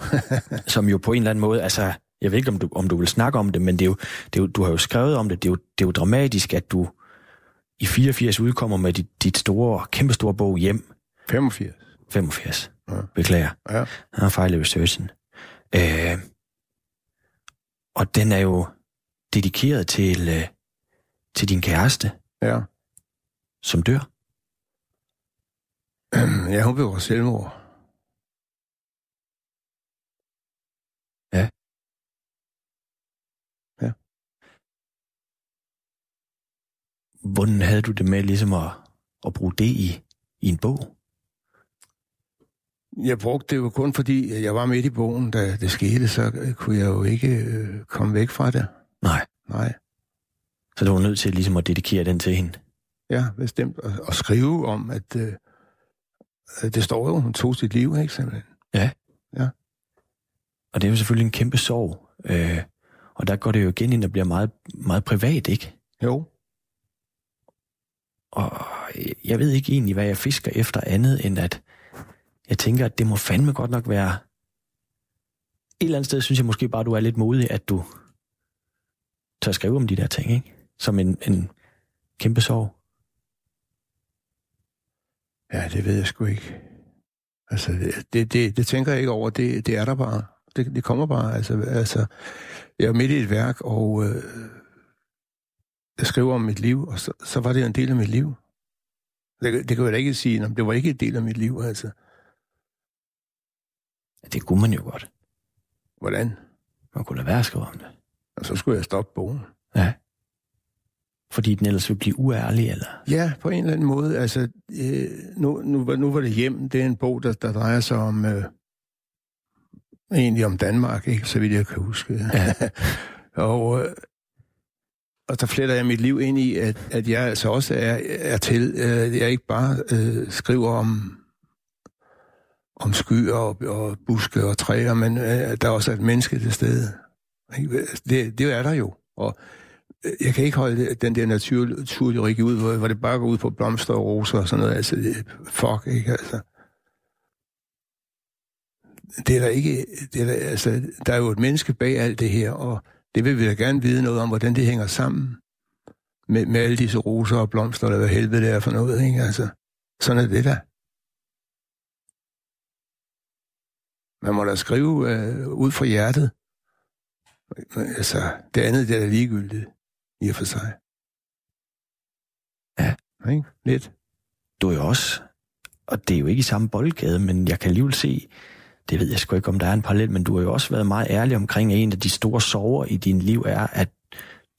som jo på en eller anden måde, altså, jeg ved ikke, om du, om du vil snakke om det, men det er jo, det er jo, du har jo skrevet om det, det er jo, det er jo dramatisk, at du i 84 udkommer med dit, dit store, kæmpestore bog hjem. 85. 85. Ja. Beklager. Ja. Jeg har fejlet researchen. Øh, og den er jo dedikeret til, øh, til din kæreste, Ja. som dør. ja, hun begår selvmord. Ja. Ja. Hvordan havde du det med ligesom at, at bruge det i, i en bog? Jeg brugte det jo kun fordi, jeg var midt i bogen, da det skete, så øh, kunne jeg jo ikke øh, komme væk fra det. Nej. Nej. Så du var nødt til ligesom at dedikere den til hende. Ja, bestemt. Og, og skrive om, at øh, det står jo, hun tog sit liv, ikke simpelthen? Og det er jo selvfølgelig en kæmpe sorg. Øh, og der går det jo igen ind og bliver meget, meget privat, ikke? Jo. Og jeg ved ikke egentlig, hvad jeg fisker efter andet, end at jeg tænker, at det må fandme godt nok være... Et eller andet sted synes jeg måske bare, du er lidt modig, at du tør skrive om de der ting, ikke? Som en, en kæmpe sorg. Ja, det ved jeg sgu ikke. Altså, det, det, det tænker jeg ikke over. Det, det er der bare. Det, det kommer bare. Altså, altså, jeg er midt i et værk, og øh, jeg skriver om mit liv, og så, så var det en del af mit liv. Det, det kan jeg da ikke sige, at det var ikke en del af mit liv, altså. Det kunne man jo godt. Hvordan? Man kunne lade være at skrive om det. Og så skulle jeg stoppe bogen. Ja. Fordi den ellers vil blive uærlig, eller? Ja, på en eller anden måde. Altså, øh, nu, nu, var- nu var det hjem. Det er en bog, der, der drejer sig om... Øh, egentlig om Danmark, ikke? Så vidt jeg kan huske. Ja. og, øh, og der fletter jeg mit liv ind i, at, at jeg altså også er, er til. Øh, jeg ikke bare øh, skriver om om skyer og, og buske og træer, men øh, der er også et menneske til stede. Altså, det, det er der jo. Og øh, jeg kan ikke holde den der naturlyrik ud, hvor, hvor det bare går ud på blomster og roser og sådan noget. Altså, det, fuck, ikke? Altså, det er der ikke... Det er der, altså, der er jo et menneske bag alt det her, og det vil vi da gerne vide noget om, hvordan det hænger sammen med, med alle disse roser og blomster, eller hvad helvede det er for noget, ikke? Altså, sådan er det der. Man må da skrive øh, ud fra hjertet. Altså, det andet det er da ligegyldigt, i og for sig. Ja. Ikke? Lidt. Du er jo også, og det er jo ikke i samme boldgade, men jeg kan alligevel se, det ved jeg sgu ikke, om der er en parallel, men du har jo også været meget ærlig omkring, at en af de store sorger i din liv er, at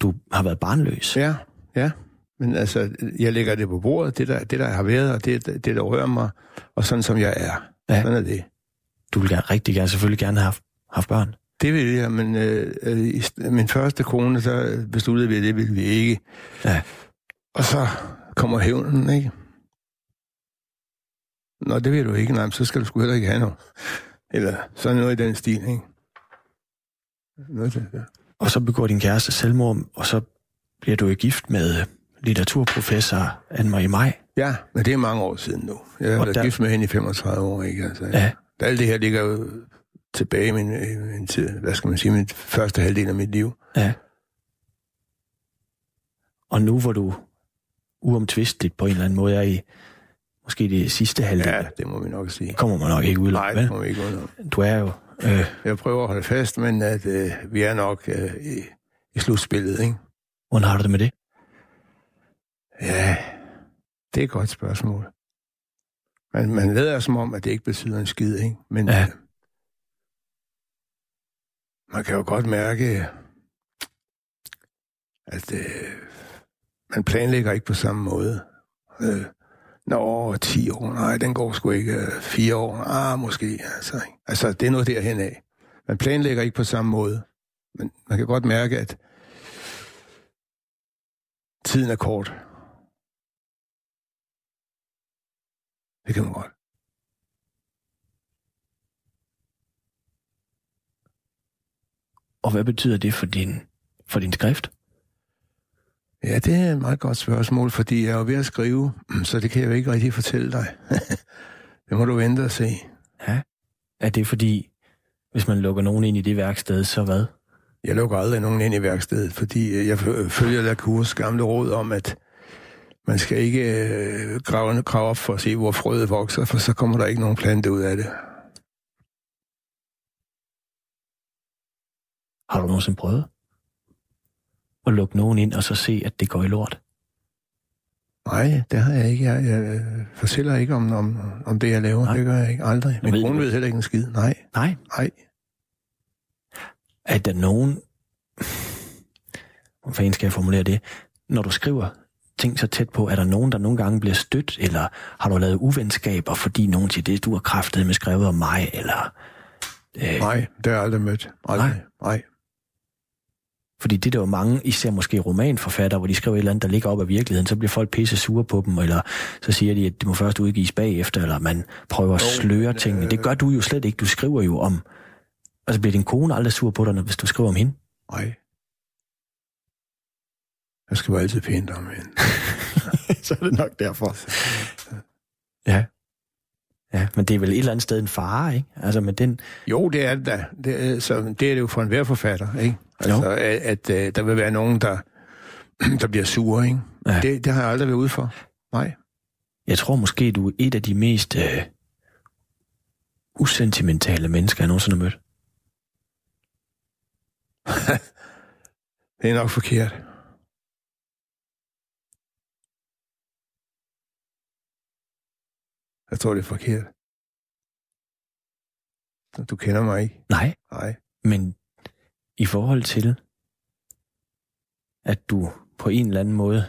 du har været barnløs. Ja, ja. Men altså, jeg lægger det på bordet, det der, det der har været, og det, det der rører mig, og sådan som jeg er. Ja. Sådan er det. Du vil gerne, rigtig gerne, selvfølgelig gerne have haft, haft børn. Det vil jeg, men øh, øh, i min første kone, så besluttede vi, at det ville vi ikke. Ja. Og så kommer hævnen, ikke? Nå, det vil du ikke, nej, så skal du sgu heller ikke have noget. Eller sådan noget i den stil, ikke? Noget til, ja. Og så begår din kæreste selvmord, og så bliver du gift med litteraturprofessor Anne-Marie Maj. ja, men det er mange år siden nu. Jeg har Og været der- gift med hende i 35 år, ikke? Altså, Ja. Alt det her ligger jo tilbage i min, min tid, hvad skal man sige, min første halvdel af mit liv. Ja. Og nu hvor du uomtvisteligt på en eller anden måde er i måske det sidste halvdel, Ja, det må vi nok sige. kommer man nok ikke ud Nej, det må vi ikke undre. Du er jo... Øh, Jeg prøver at holde fast, men at øh, vi er nok øh, i, i slutspillet, ikke? hvordan har du det med det? Ja, det er et godt spørgsmål. Man, man lader som om, at det ikke betyder en skid, ikke? Men Ja. øh, man kan jo godt mærke, at øh, man planlægger ikke på samme måde. Øh, Nå, 10 år, nej, den går sgu ikke. Øh, 4 år, ah, måske. Altså, ikke? altså, det er noget derhen af. Man planlægger ikke på samme måde. Men man kan godt mærke, at tiden er kort. Det kan man godt. Og hvad betyder det for din, for din skrift? Ja, det er et meget godt spørgsmål, fordi jeg er jo ved at skrive, så det kan jeg jo ikke rigtig fortælle dig. det må du vente og se. Ja. Er det fordi, hvis man lukker nogen ind i det værksted, så hvad? Jeg lukker aldrig nogen ind i værkstedet, fordi jeg f- følger der kurs gamle råd om, at man skal ikke øh, grave, grave op for at se, hvor frøet vokser, for så kommer der ikke nogen plante ud af det. Har du nogensinde prøvet? At lukke nogen ind, og så se, at det går i lort? Nej, det har jeg ikke. Jeg, jeg øh, fortæller ikke om, om, om det, jeg laver. Nej. Det gør jeg ikke aldrig. Min ved kone ved heller ikke en skid. Nej, Nej. nej. Er der nogen... Hvor fanden skal jeg formulere det? Når du skriver ting så tæt på, er der nogen, der nogle gange bliver stødt, eller har du lavet uvenskaber, fordi nogen siger, det du har kraftet med skrevet om mig, eller... Øh, Nej, det har jeg aldrig mødt. Aldrig. Nej. Nej. Fordi det er der jo mange, især måske romanforfattere, hvor de skriver et eller andet, der ligger op af virkeligheden, så bliver folk pisse sure på dem, eller så siger de, at det må først udgives bagefter, eller man prøver at sløre men, tingene. Det øh, gør du jo slet ikke. Du skriver jo om... Altså bliver din kone aldrig sur på dig, når- hvis du skriver om hende? Nej. Jeg skal være altid pænt om hende. så er det nok derfor. Ja. Ja, men det er vel et eller andet sted en fare, ikke? Altså med den... Jo, det er det da. Det er, så det er det jo for enhver forfatter, ikke? Jo. Altså, at, at, at der vil være nogen, der, der bliver sure, ikke? Ja. Det, det har jeg aldrig været ude for. Nej. Jeg tror måske, du er et af de mest øh, usentimentale mennesker, jeg nogensinde har mødt. Det er nok forkert. Jeg tror, det er forkert. Du kender mig ikke. Nej, Nej. men i forhold til, at du på en eller anden måde,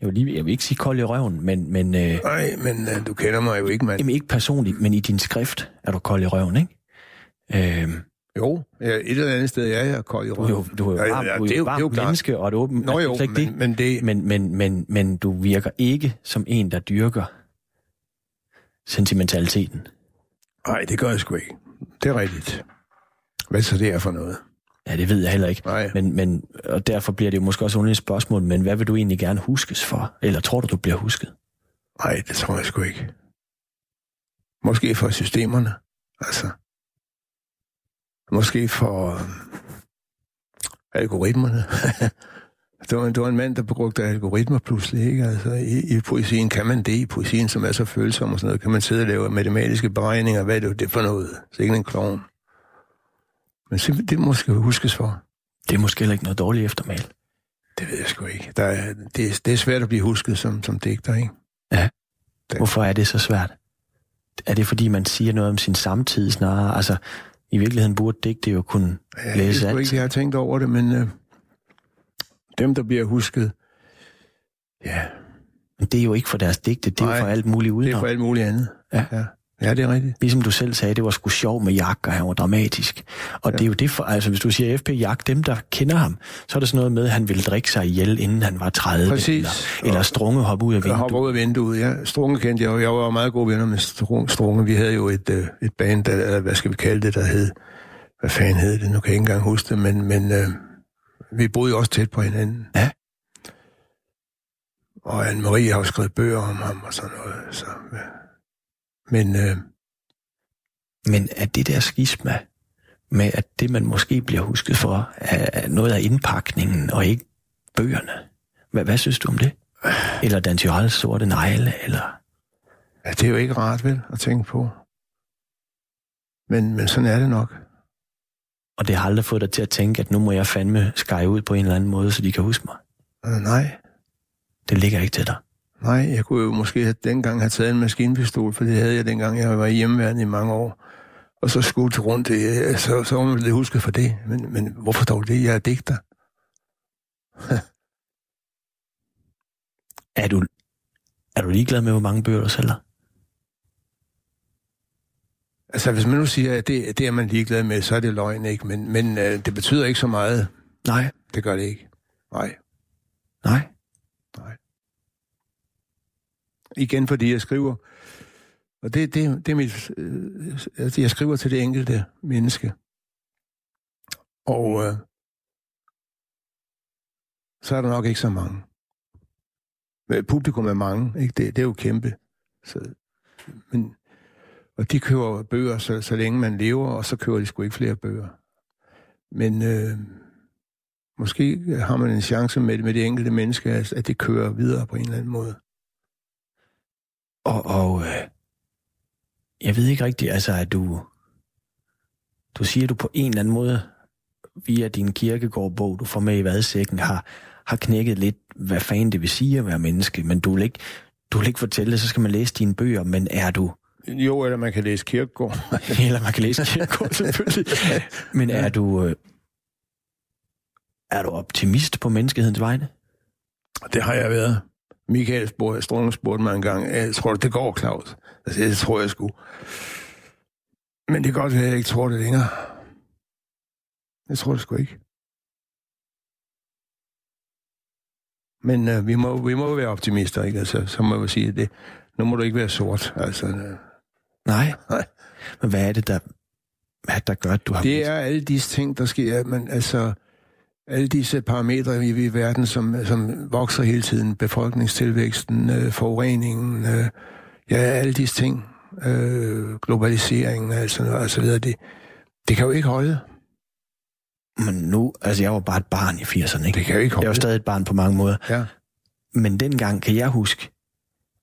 jeg vil, lige, jeg vil ikke sige kold i røven, men, men, øh, Nej, men øh, du kender mig jo ikke, mand. jamen ikke personligt, men i din skrift er du kold i røven, ikke? Øh, Jo, ja, et eller andet sted er jeg kold i du er jo, røven. du er jo Ja, varm, ja, du er det er jo det er jo menneske, og et åbent, Nå jo, slet ikke men, men det... Men, men, men, men du virker ikke som en, der dyrker sentimentaliteten. Nej, det gør jeg sgu ikke. Det er rigtigt. Hvad så det er for noget? Ja, det ved jeg heller ikke. Nej. Men, men, og derfor bliver det jo måske også underligt spørgsmål, men hvad vil du egentlig gerne huskes for? Eller tror du, du bliver husket? Nej, det tror jeg sgu ikke. Måske for systemerne. Altså. Måske for øh, algoritmerne. det, var, det var en mand, der brugte algoritmer pludselig. Ikke? Altså, i, I poesien kan man det. I poesien, som er så følsom og sådan noget, kan man sidde og lave matematiske beregninger. Hvad er det, det for noget? Så ikke en klovn. Men det måske huskes for. Det er måske heller ikke noget dårligt eftermæl. Det ved jeg sgu ikke. Der er, det, er, det er svært at blive husket som, som digter, ikke? Hvorfor er det så svært? Er det, fordi man siger noget om sin samtid snarere? Altså, i virkeligheden burde digte jo kunne Ja, læse det alt. ikke, jeg har tænkt over det, men øh, dem, der bliver husket, ja, Men det er jo ikke for deres digte, det er jo Nej, for alt muligt det er udenom. for alt muligt andet. Ja. ja. Ja, det er rigtigt. Ligesom du selv sagde, det var sgu sjov med Jack, og han var dramatisk. Og ja. det er jo det for, altså hvis du siger FP Jack, dem der kender ham, så er det sådan noget med, at han ville drikke sig ihjel, inden han var 30. Præcis. Eller, eller strunge hoppe ud af vinduet. hopper ud af vinduet. Ja, Strunge kendte jeg jo. Jeg var meget gode venner med Strunge. Strunge. Vi havde jo et, øh, et band, der, eller hvad skal vi kalde det, der hed... Hvad fanden hed det? Nu kan jeg ikke engang huske det, men, men øh, vi boede jo også tæt på hinanden. Ja. Og Anne-Marie har jo skrevet bøger om ham og sådan noget. Så, ja. Men øh, Men er det der skisma med, at det man måske bliver husket for, er noget af indpakningen, og ikke bøgerne? Hvad, hvad synes du om det? Eller Dan Tyrells sorte negle, eller... ja, det er jo ikke rart, vel, at tænke på. Men, men sådan er det nok. Og det har aldrig fået dig til at tænke, at nu må jeg fandme skære ud på en eller anden måde, så de kan huske mig. Øh, nej, Det ligger ikke til dig. Nej, jeg kunne jo måske have, dengang have taget en maskinpistol, for det havde jeg dengang, jeg var i hjemmeværende i mange år. Og så skudt rundt det, øh, så, så var man lidt husket for det. Men, men hvorfor dog det? Jeg er digter. Er du, er du ligeglad med, hvor mange bøger du sælger? Altså, hvis man nu siger, at det, det er man ligeglad med, så er det løgn, ikke? Men, men øh, det betyder ikke så meget. Nej. Det gør det ikke. Nej, Nej. nej. Igen fordi jeg skriver. Og det, det, det er mit... Øh, altså, jeg skriver til det enkelte menneske. Og øh, så er der nok ikke så mange. Men publikum er mange, ikke? Det, det er jo kæmpe. Så, men, og de køber bøger, så, så længe man lever, og så køber de sgu ikke flere bøger. Men øh, måske har man en chance med, med det enkelte menneske, at, det kører videre på en eller anden måde. Og, og øh, jeg ved ikke rigtigt, altså at du, du siger, at du på en eller anden måde, via din kirkegårdbog, du får med i vadsækken, har, har knækket lidt, hvad fanden det vil sige at være menneske, men du vil ikke, du vil ikke fortælle det, så skal man læse dine bøger, men er du, jo, eller man kan læse Kirkegaard. eller man kan læse kirkegård selvfølgelig, men er du, øh, er du optimist på menneskehedens vegne? Det har jeg været. Michael spurgte, Strunge spurgte mig en gang, jeg tror det går, Claus. Altså, det tror jeg sgu. Men det kan godt at jeg ikke tror det længere. Jeg tror det sgu ikke. Men øh, vi, må, vi må være optimister, ikke? Altså, så må jeg sige, det, nu må du ikke være sort. Altså, øh, Nej. Nej. Men hvad er det, der, hvad er det, der gør, at du har... Det er alle disse ting, der sker. Men altså, alle disse parametre i, i verden, som, som vokser hele tiden. Befolkningstilvæksten, øh, forureningen, øh, ja, alle disse ting. Øh, globaliseringen, altså, altså videre, det, det kan jo ikke holde. Men nu, altså jeg var bare et barn i 80'erne, ikke? Det kan jo ikke holde. Jeg var stadig et barn på mange måder. Ja. Men dengang kan jeg huske,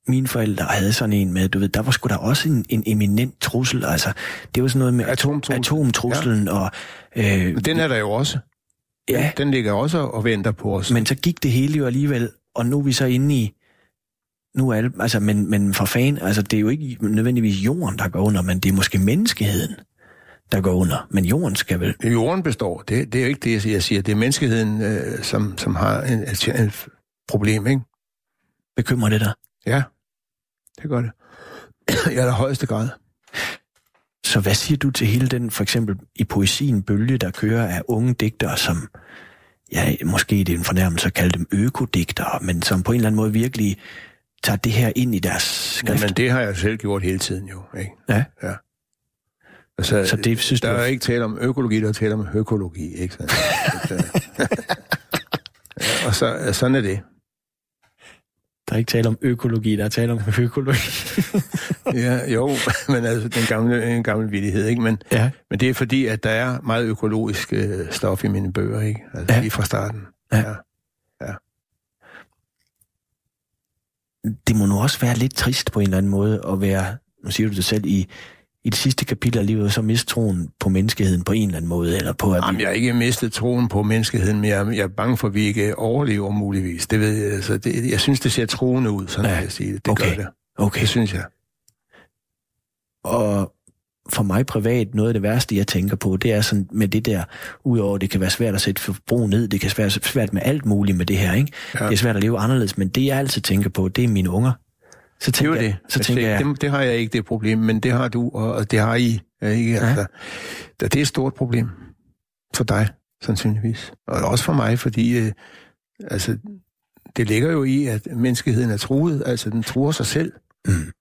mine forældre havde sådan en med, du ved, der var sgu da også en, en eminent trussel. Altså, det var sådan noget med Atomtrussel. atomtruslen, ja. og... Øh, den er der jo også. ja, Den ligger også og venter på os. men så gik det hele jo alligevel, og nu er vi så inde i... Nu er alle, altså, men, men for fan, altså, det er jo ikke nødvendigvis jorden, der går under, men det er måske menneskeheden, der går under. Men jorden skal vel... Jorden består. Det, det er jo ikke det, jeg siger. Jeg siger, det er menneskeheden, øh, som, som har en, et, et problem, ikke? Bekymrer det dig? Ja, det gør det. I allerhøjeste grad. Så hvad siger du til hele den, for eksempel i poesien, bølge, der kører af unge digtere, som, ja, måske det er en fornærmelse at kalde dem økodigtere, men som på en eller anden måde virkelig tager det her ind i deres skrift? Men det har jeg selv gjort hele tiden jo, ikke? Ja. Ja. Altså, Så det synes der du- er ikke tale om økologi, der er tale om økologi, ikke sandt? ja, og så, sådan er det. Der er ikke tale om økologi, der er tale om økologi. Ja, jo, men altså, den gamle, en gammel vittighed, ikke? Men, ja. men det er fordi, at der er meget økologisk øh, stof i mine bøger, ikke? Altså, Ja. ja. lige fra starten. Ja. ja. det må nu også være lidt trist på en eller anden måde at være, nu siger du det selv, i, i det sidste kapitel af livet, så miste troen på menneskeheden på en eller anden måde, eller på at Jamen, jeg har ikke mistet troen på menneskeheden, men jeg, jeg er bange for, at vi ikke overlever muligvis. Det ved jeg, altså, det, jeg synes, det ser troende ud, sådan Ja. jeg sige det. Det Okay. gør det. Okay. Det synes jeg. Og for mig privat, noget af det værste, jeg tænker på, det er sådan med det der, udover det kan være svært at sætte forbrug ned, det kan være svært med alt muligt med det her, ikke? Ja. Det er svært at leve anderledes, men det jeg altid tænker på, det er mine unger. Så Det er tænker, det. jeg, så Altså, tænker jeg, det, det har jeg ikke, det problem, men det har du, og det har I. Ikke? Ja. Altså, det er et stort problem for dig, sandsynligvis. Og også for mig, fordi øh, altså, det ligger jo i, at menneskeheden er truet. Altså, den truer sig selv. mm.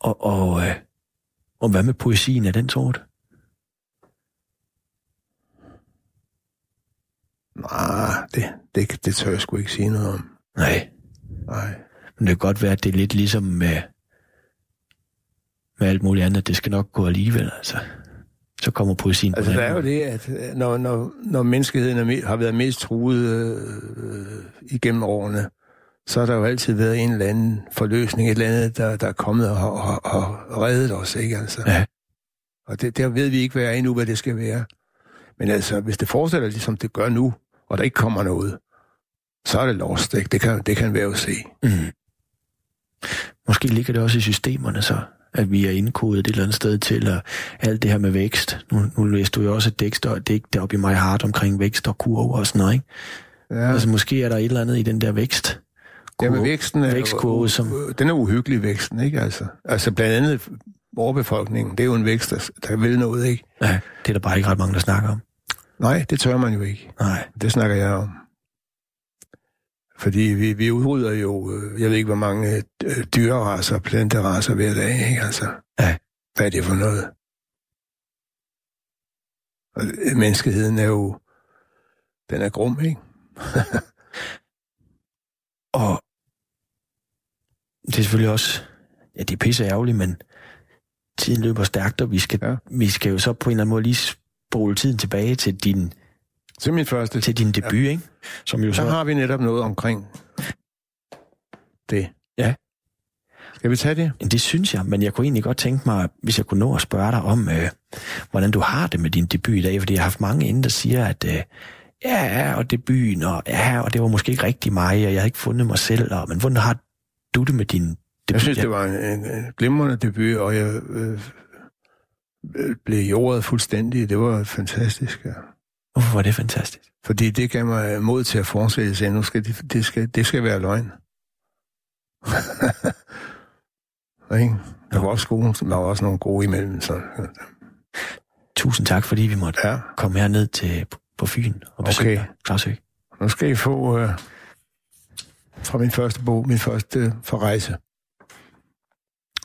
og, og, øh, og hvad med poesien af den sort? Nej, det, det, det tør jeg sgu ikke sige noget om. Nej. Nej. Men det kan godt være, at det er lidt ligesom med, med alt muligt andet. Det skal nok gå alligevel, altså. Så kommer poesien Altså, på der er jo det, at øh, når, når, når menneskeheden me- har været mest truet øh, igennem årene, så har der jo altid været en eller anden forløsning, et eller andet, der, der er kommet og har, har reddet os, ikke altså? Ja. Og det, der ved vi ikke, hvad er endnu, hvad det skal være. Men altså, hvis det fortsætter ligesom det gør nu, og der ikke kommer noget, så er det lost, ikke? Det kan, det kan være jo se. Mm. Måske ligger det også i systemerne så, at vi er indkodet et eller andet sted til, og alt det her med vækst. Nu, nu læste du jo også et digt, og digt deroppe i My Heart omkring vækst og kurve og sådan noget, ikke? Ja. Altså måske er der et eller andet i den der vækst. ja men væksten er, vækstkurve, som- øh, den er uhyggelig, væksten, ikke altså? Altså blandt andet overbefolkningen, det er jo en vækst, der, der vil noget, ikke? Ja, det er der bare ikke ret mange, der snakker om. Nej, det tør man jo ikke. Nej. Det snakker jeg om. Fordi vi, vi udrydder jo, øh, jeg ved ikke, hvor mange øh, dyreraser og planteraser hver dag, ikke? Altså, Ja. hvad er det for noget? Og øh, menneskeheden er jo, den er grum, ikke? Og det er selvfølgelig også, ja, det er pisse ærgerligt, men tiden løber stærkt, og vi skal. Ja. vi skal jo så på en eller anden måde lige spole tiden tilbage til din, Til min første, til din debut, ikke? Som jo så så... har vi netop noget omkring det. Ja. Skal vi tage det? Ja, Det synes jeg, men jeg kunne egentlig godt tænke mig, hvis jeg kunne nå at spørge dig om, øh, hvordan du har det med din debut i dag, fordi jeg har haft mange inden, der siger, at øh, ja, og debuten, og ja, og det var måske ikke rigtig mig, og jeg havde ikke fundet mig selv, og, men hvordan har du det med din debut? Jeg synes, det var en, en, en glimrende debut, og jeg øh, øh, blev jordet fuldstændig. Det var fantastisk, ja. Hvorfor var det fantastisk? Fordi det gav mig mod til at fortsætte sig. Nu skal det, det, skal, det skal være løgn. ikke? Der var også gode, der var også nogle gode imellem. Så. Tusind tak, fordi vi måtte Ja, komme herned til, på Fyn og besøge Okay. dig, Claus Høgh. nu skal I få øh, fra min første bog, min første øh, forrejse.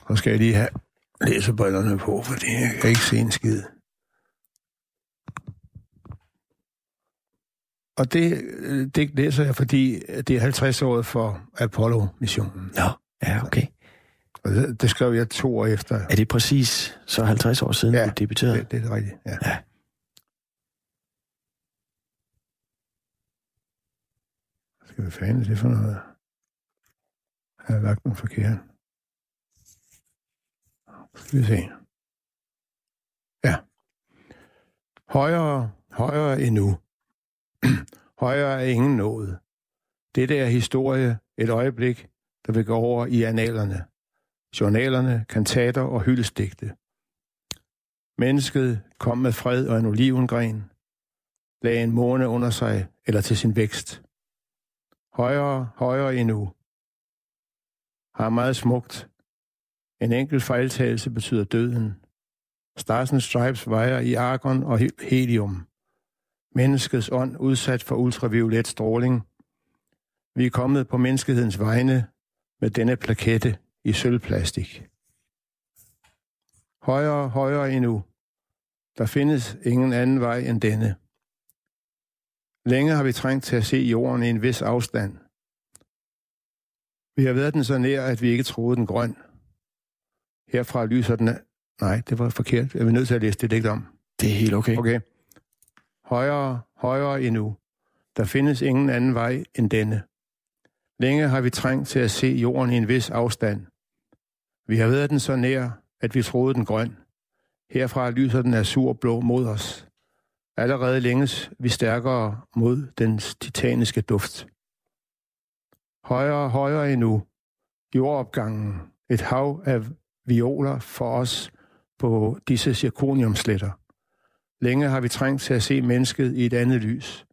Nu skal jeg lige have læsebrillerne på, fordi jeg kan ikke se en skid. Og det, øh, det læser jeg, fordi det er 50 år for Apollo-missionen. Nå, ja, okay. Og det, det skrev jeg to år efter. Er det præcis så 50 år siden, Ja, du debuterede? Det, det er rigtigt, ja. Ja. Skal vi fanden det for noget? Jeg har lagt den forkert. Skal vi se. Ja. Højere, højere endnu. højere er ingen nået. Dette er historie, et øjeblik, der vil gå over i analerne. Journalerne, kantater og hyldestigte. Mennesket kom med fred og en olivengren, lagde en måne under sig eller til sin vækst. Højere, højere endnu. Har meget smukt. En enkelt fejltagelse betyder døden. Stars and Stripes vejer i argon og helium. Menneskets ånd udsat for ultraviolet stråling. Vi er kommet på menneskehedens vegne med denne plakette i sølvplastik. Højere, højere endnu. Der findes ingen anden vej end denne. Længe har vi trængt til at se jorden i en vis afstand. Vi har været den så nær, at vi ikke troede den grøn. Herfra lyser den... Nej, det var forkert. Jeg er nødt til at læse det digt om. Det er helt okay. Okay. Højere, højere endnu. Der findes ingen anden vej end denne. Længe har vi trængt til at se jorden i en vis afstand. Vi har været den så nær, at vi troede den grøn. Herfra lyser den azurblå mod os. Allerede længes vi stærkere mod dens titaniske duft. Højere, højere endnu. Jordopgangen. Et hav af violer for os på disse zirkoniumsletter. Længe har vi trængt til at se mennesket i et andet lys.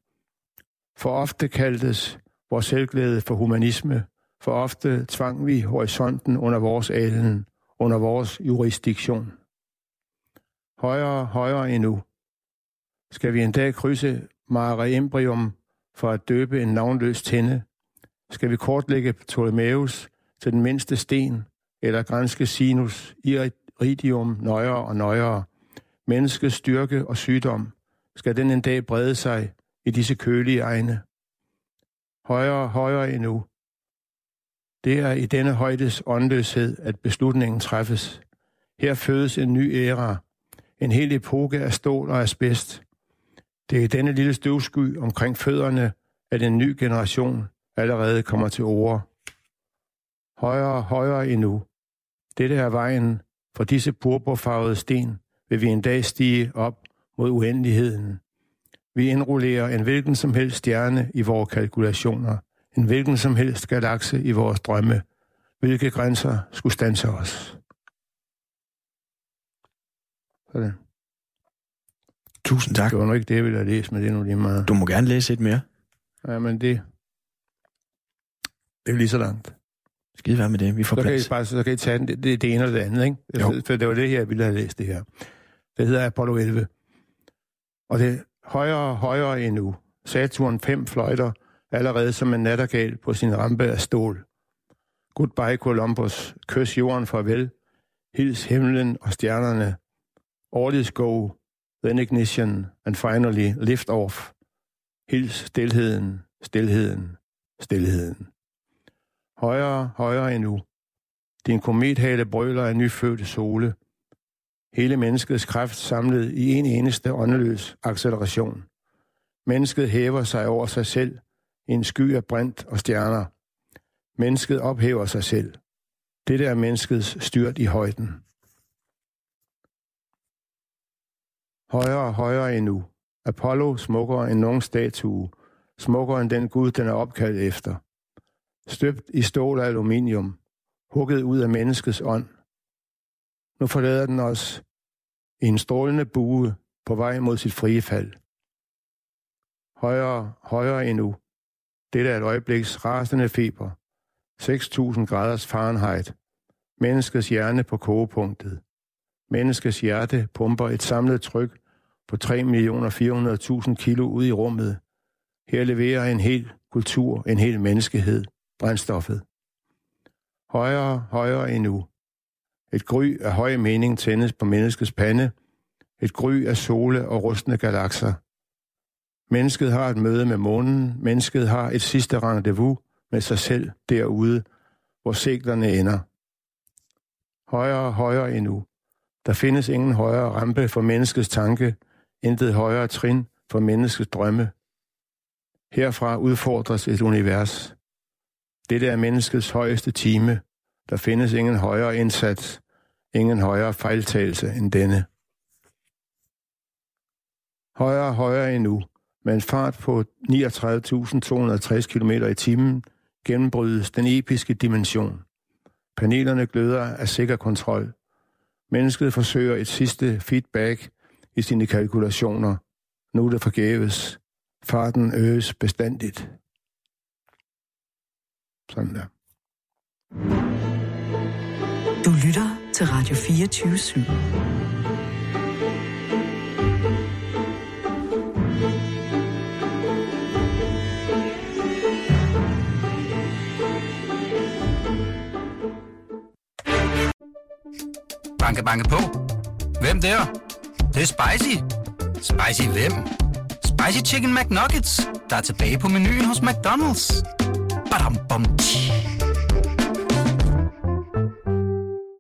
For ofte kaldtes vores selvglæde for humanisme. For ofte tvang vi horisonten under vores alen, under vores jurisdiktion. Højere, højere endnu. Skal vi en dag krydse Mare Embrium for at døbe en navnløs tænde? Skal vi kortlægge Ptolemæus til den mindste sten, eller grænske sinus, iridium nøjere og nøjere? Menneskets styrke og sygdom, skal den en dag brede sig i disse kølige egne? Højere, højere endnu. Det er i denne højdes åndløshed, at beslutningen træffes. Her fødes en ny æra, en hel epoke af stål og asbest. Det er i denne lille støvsky omkring fødderne, at en ny generation allerede kommer til ord. Højere, højere endnu. Dette er vejen. For disse purpurfarvede sten vil vi en dag stige op mod uendeligheden. Vi indrullerer en hvilken som helst stjerne i vores kalkulationer, en hvilken som helst galakse i vores drømme. Hvilke grænser skulle stanse os? Sådan. Tusind tak. Det var nu ikke det, jeg ville læst, men det er nu lige meget. Du må gerne læse et mere. Ja, men det... Det er jo lige så langt. Skide være med det. Vi får Så kan, I plads. bare, så kan I tage den, det, det ene eller det andet, ikke? Jo. For det var det her, jeg ville have læst det her. Det hedder Apollo 11. Og det er højere og højere endnu. Saturn 5 fløjter allerede som en nattergal på sin rampe af stål. Goodbye Columbus. Kys jorden farvel. Hils himlen og stjernerne. All is go. Then ignition. And finally lift off. Hils stilheden, stilheden, stilheden. Højere, højere endnu. Din komethale brøler af nyfødte sole. Hele menneskets kraft samlet i en eneste åndeløs acceleration. Mennesket hæver sig over sig selv i en sky af brint og stjerner. Mennesket ophæver sig selv. Dette er menneskets styrt i højden. Højere, højere endnu. Apollo smukkere end nogen statue. Smukkere end den Gud, den er opkaldt efter. Støbt i stål og aluminium. Hugget ud af menneskets ånd. Nu forlader den os i en strålende bue på vej mod sit frie fald. Højere, højere endnu. Dette er et øjebliks rasende feber. 6.000 graders Fahrenheit. Menneskets hjerne på kogepunktet. Menneskets hjerte pumper et samlet tryk på 3.400.000 kilo ud i rummet. Her leverer en hel kultur, en hel menneskehed, brændstoffet. Højere, højere endnu. Et gry af høj mening tændes på menneskets pande. Et gry af sole og rustne galakser. Mennesket har et møde med månen. Mennesket har et sidste rendezvous med sig selv derude, hvor seglerne ender. Højere, højere endnu. Der findes ingen højere rampe for menneskets tanke, intet højere trin for menneskets drømme. Herfra udfordres et univers. Dette er menneskets højeste time. Der findes ingen højere indsats, ingen højere fejltagelse end denne. Højere, højere endnu. Med en fart på 39.260 km i timen gennembrydes den episke dimension. Panelerne gløder af sikker kontrol. Mennesket forsøger et sidste feedback i sine kalkulationer. Nu er det forgæves. Farten øges bestandigt. Sådan der. Du lytter til Radio 24 /7. Banke, banke på. Hvem der? Det, det er spicy. Spicy hvem? Spicy Chicken McNuggets, der er tilbage på menuen hos McDonald's. Badum, bom, tji.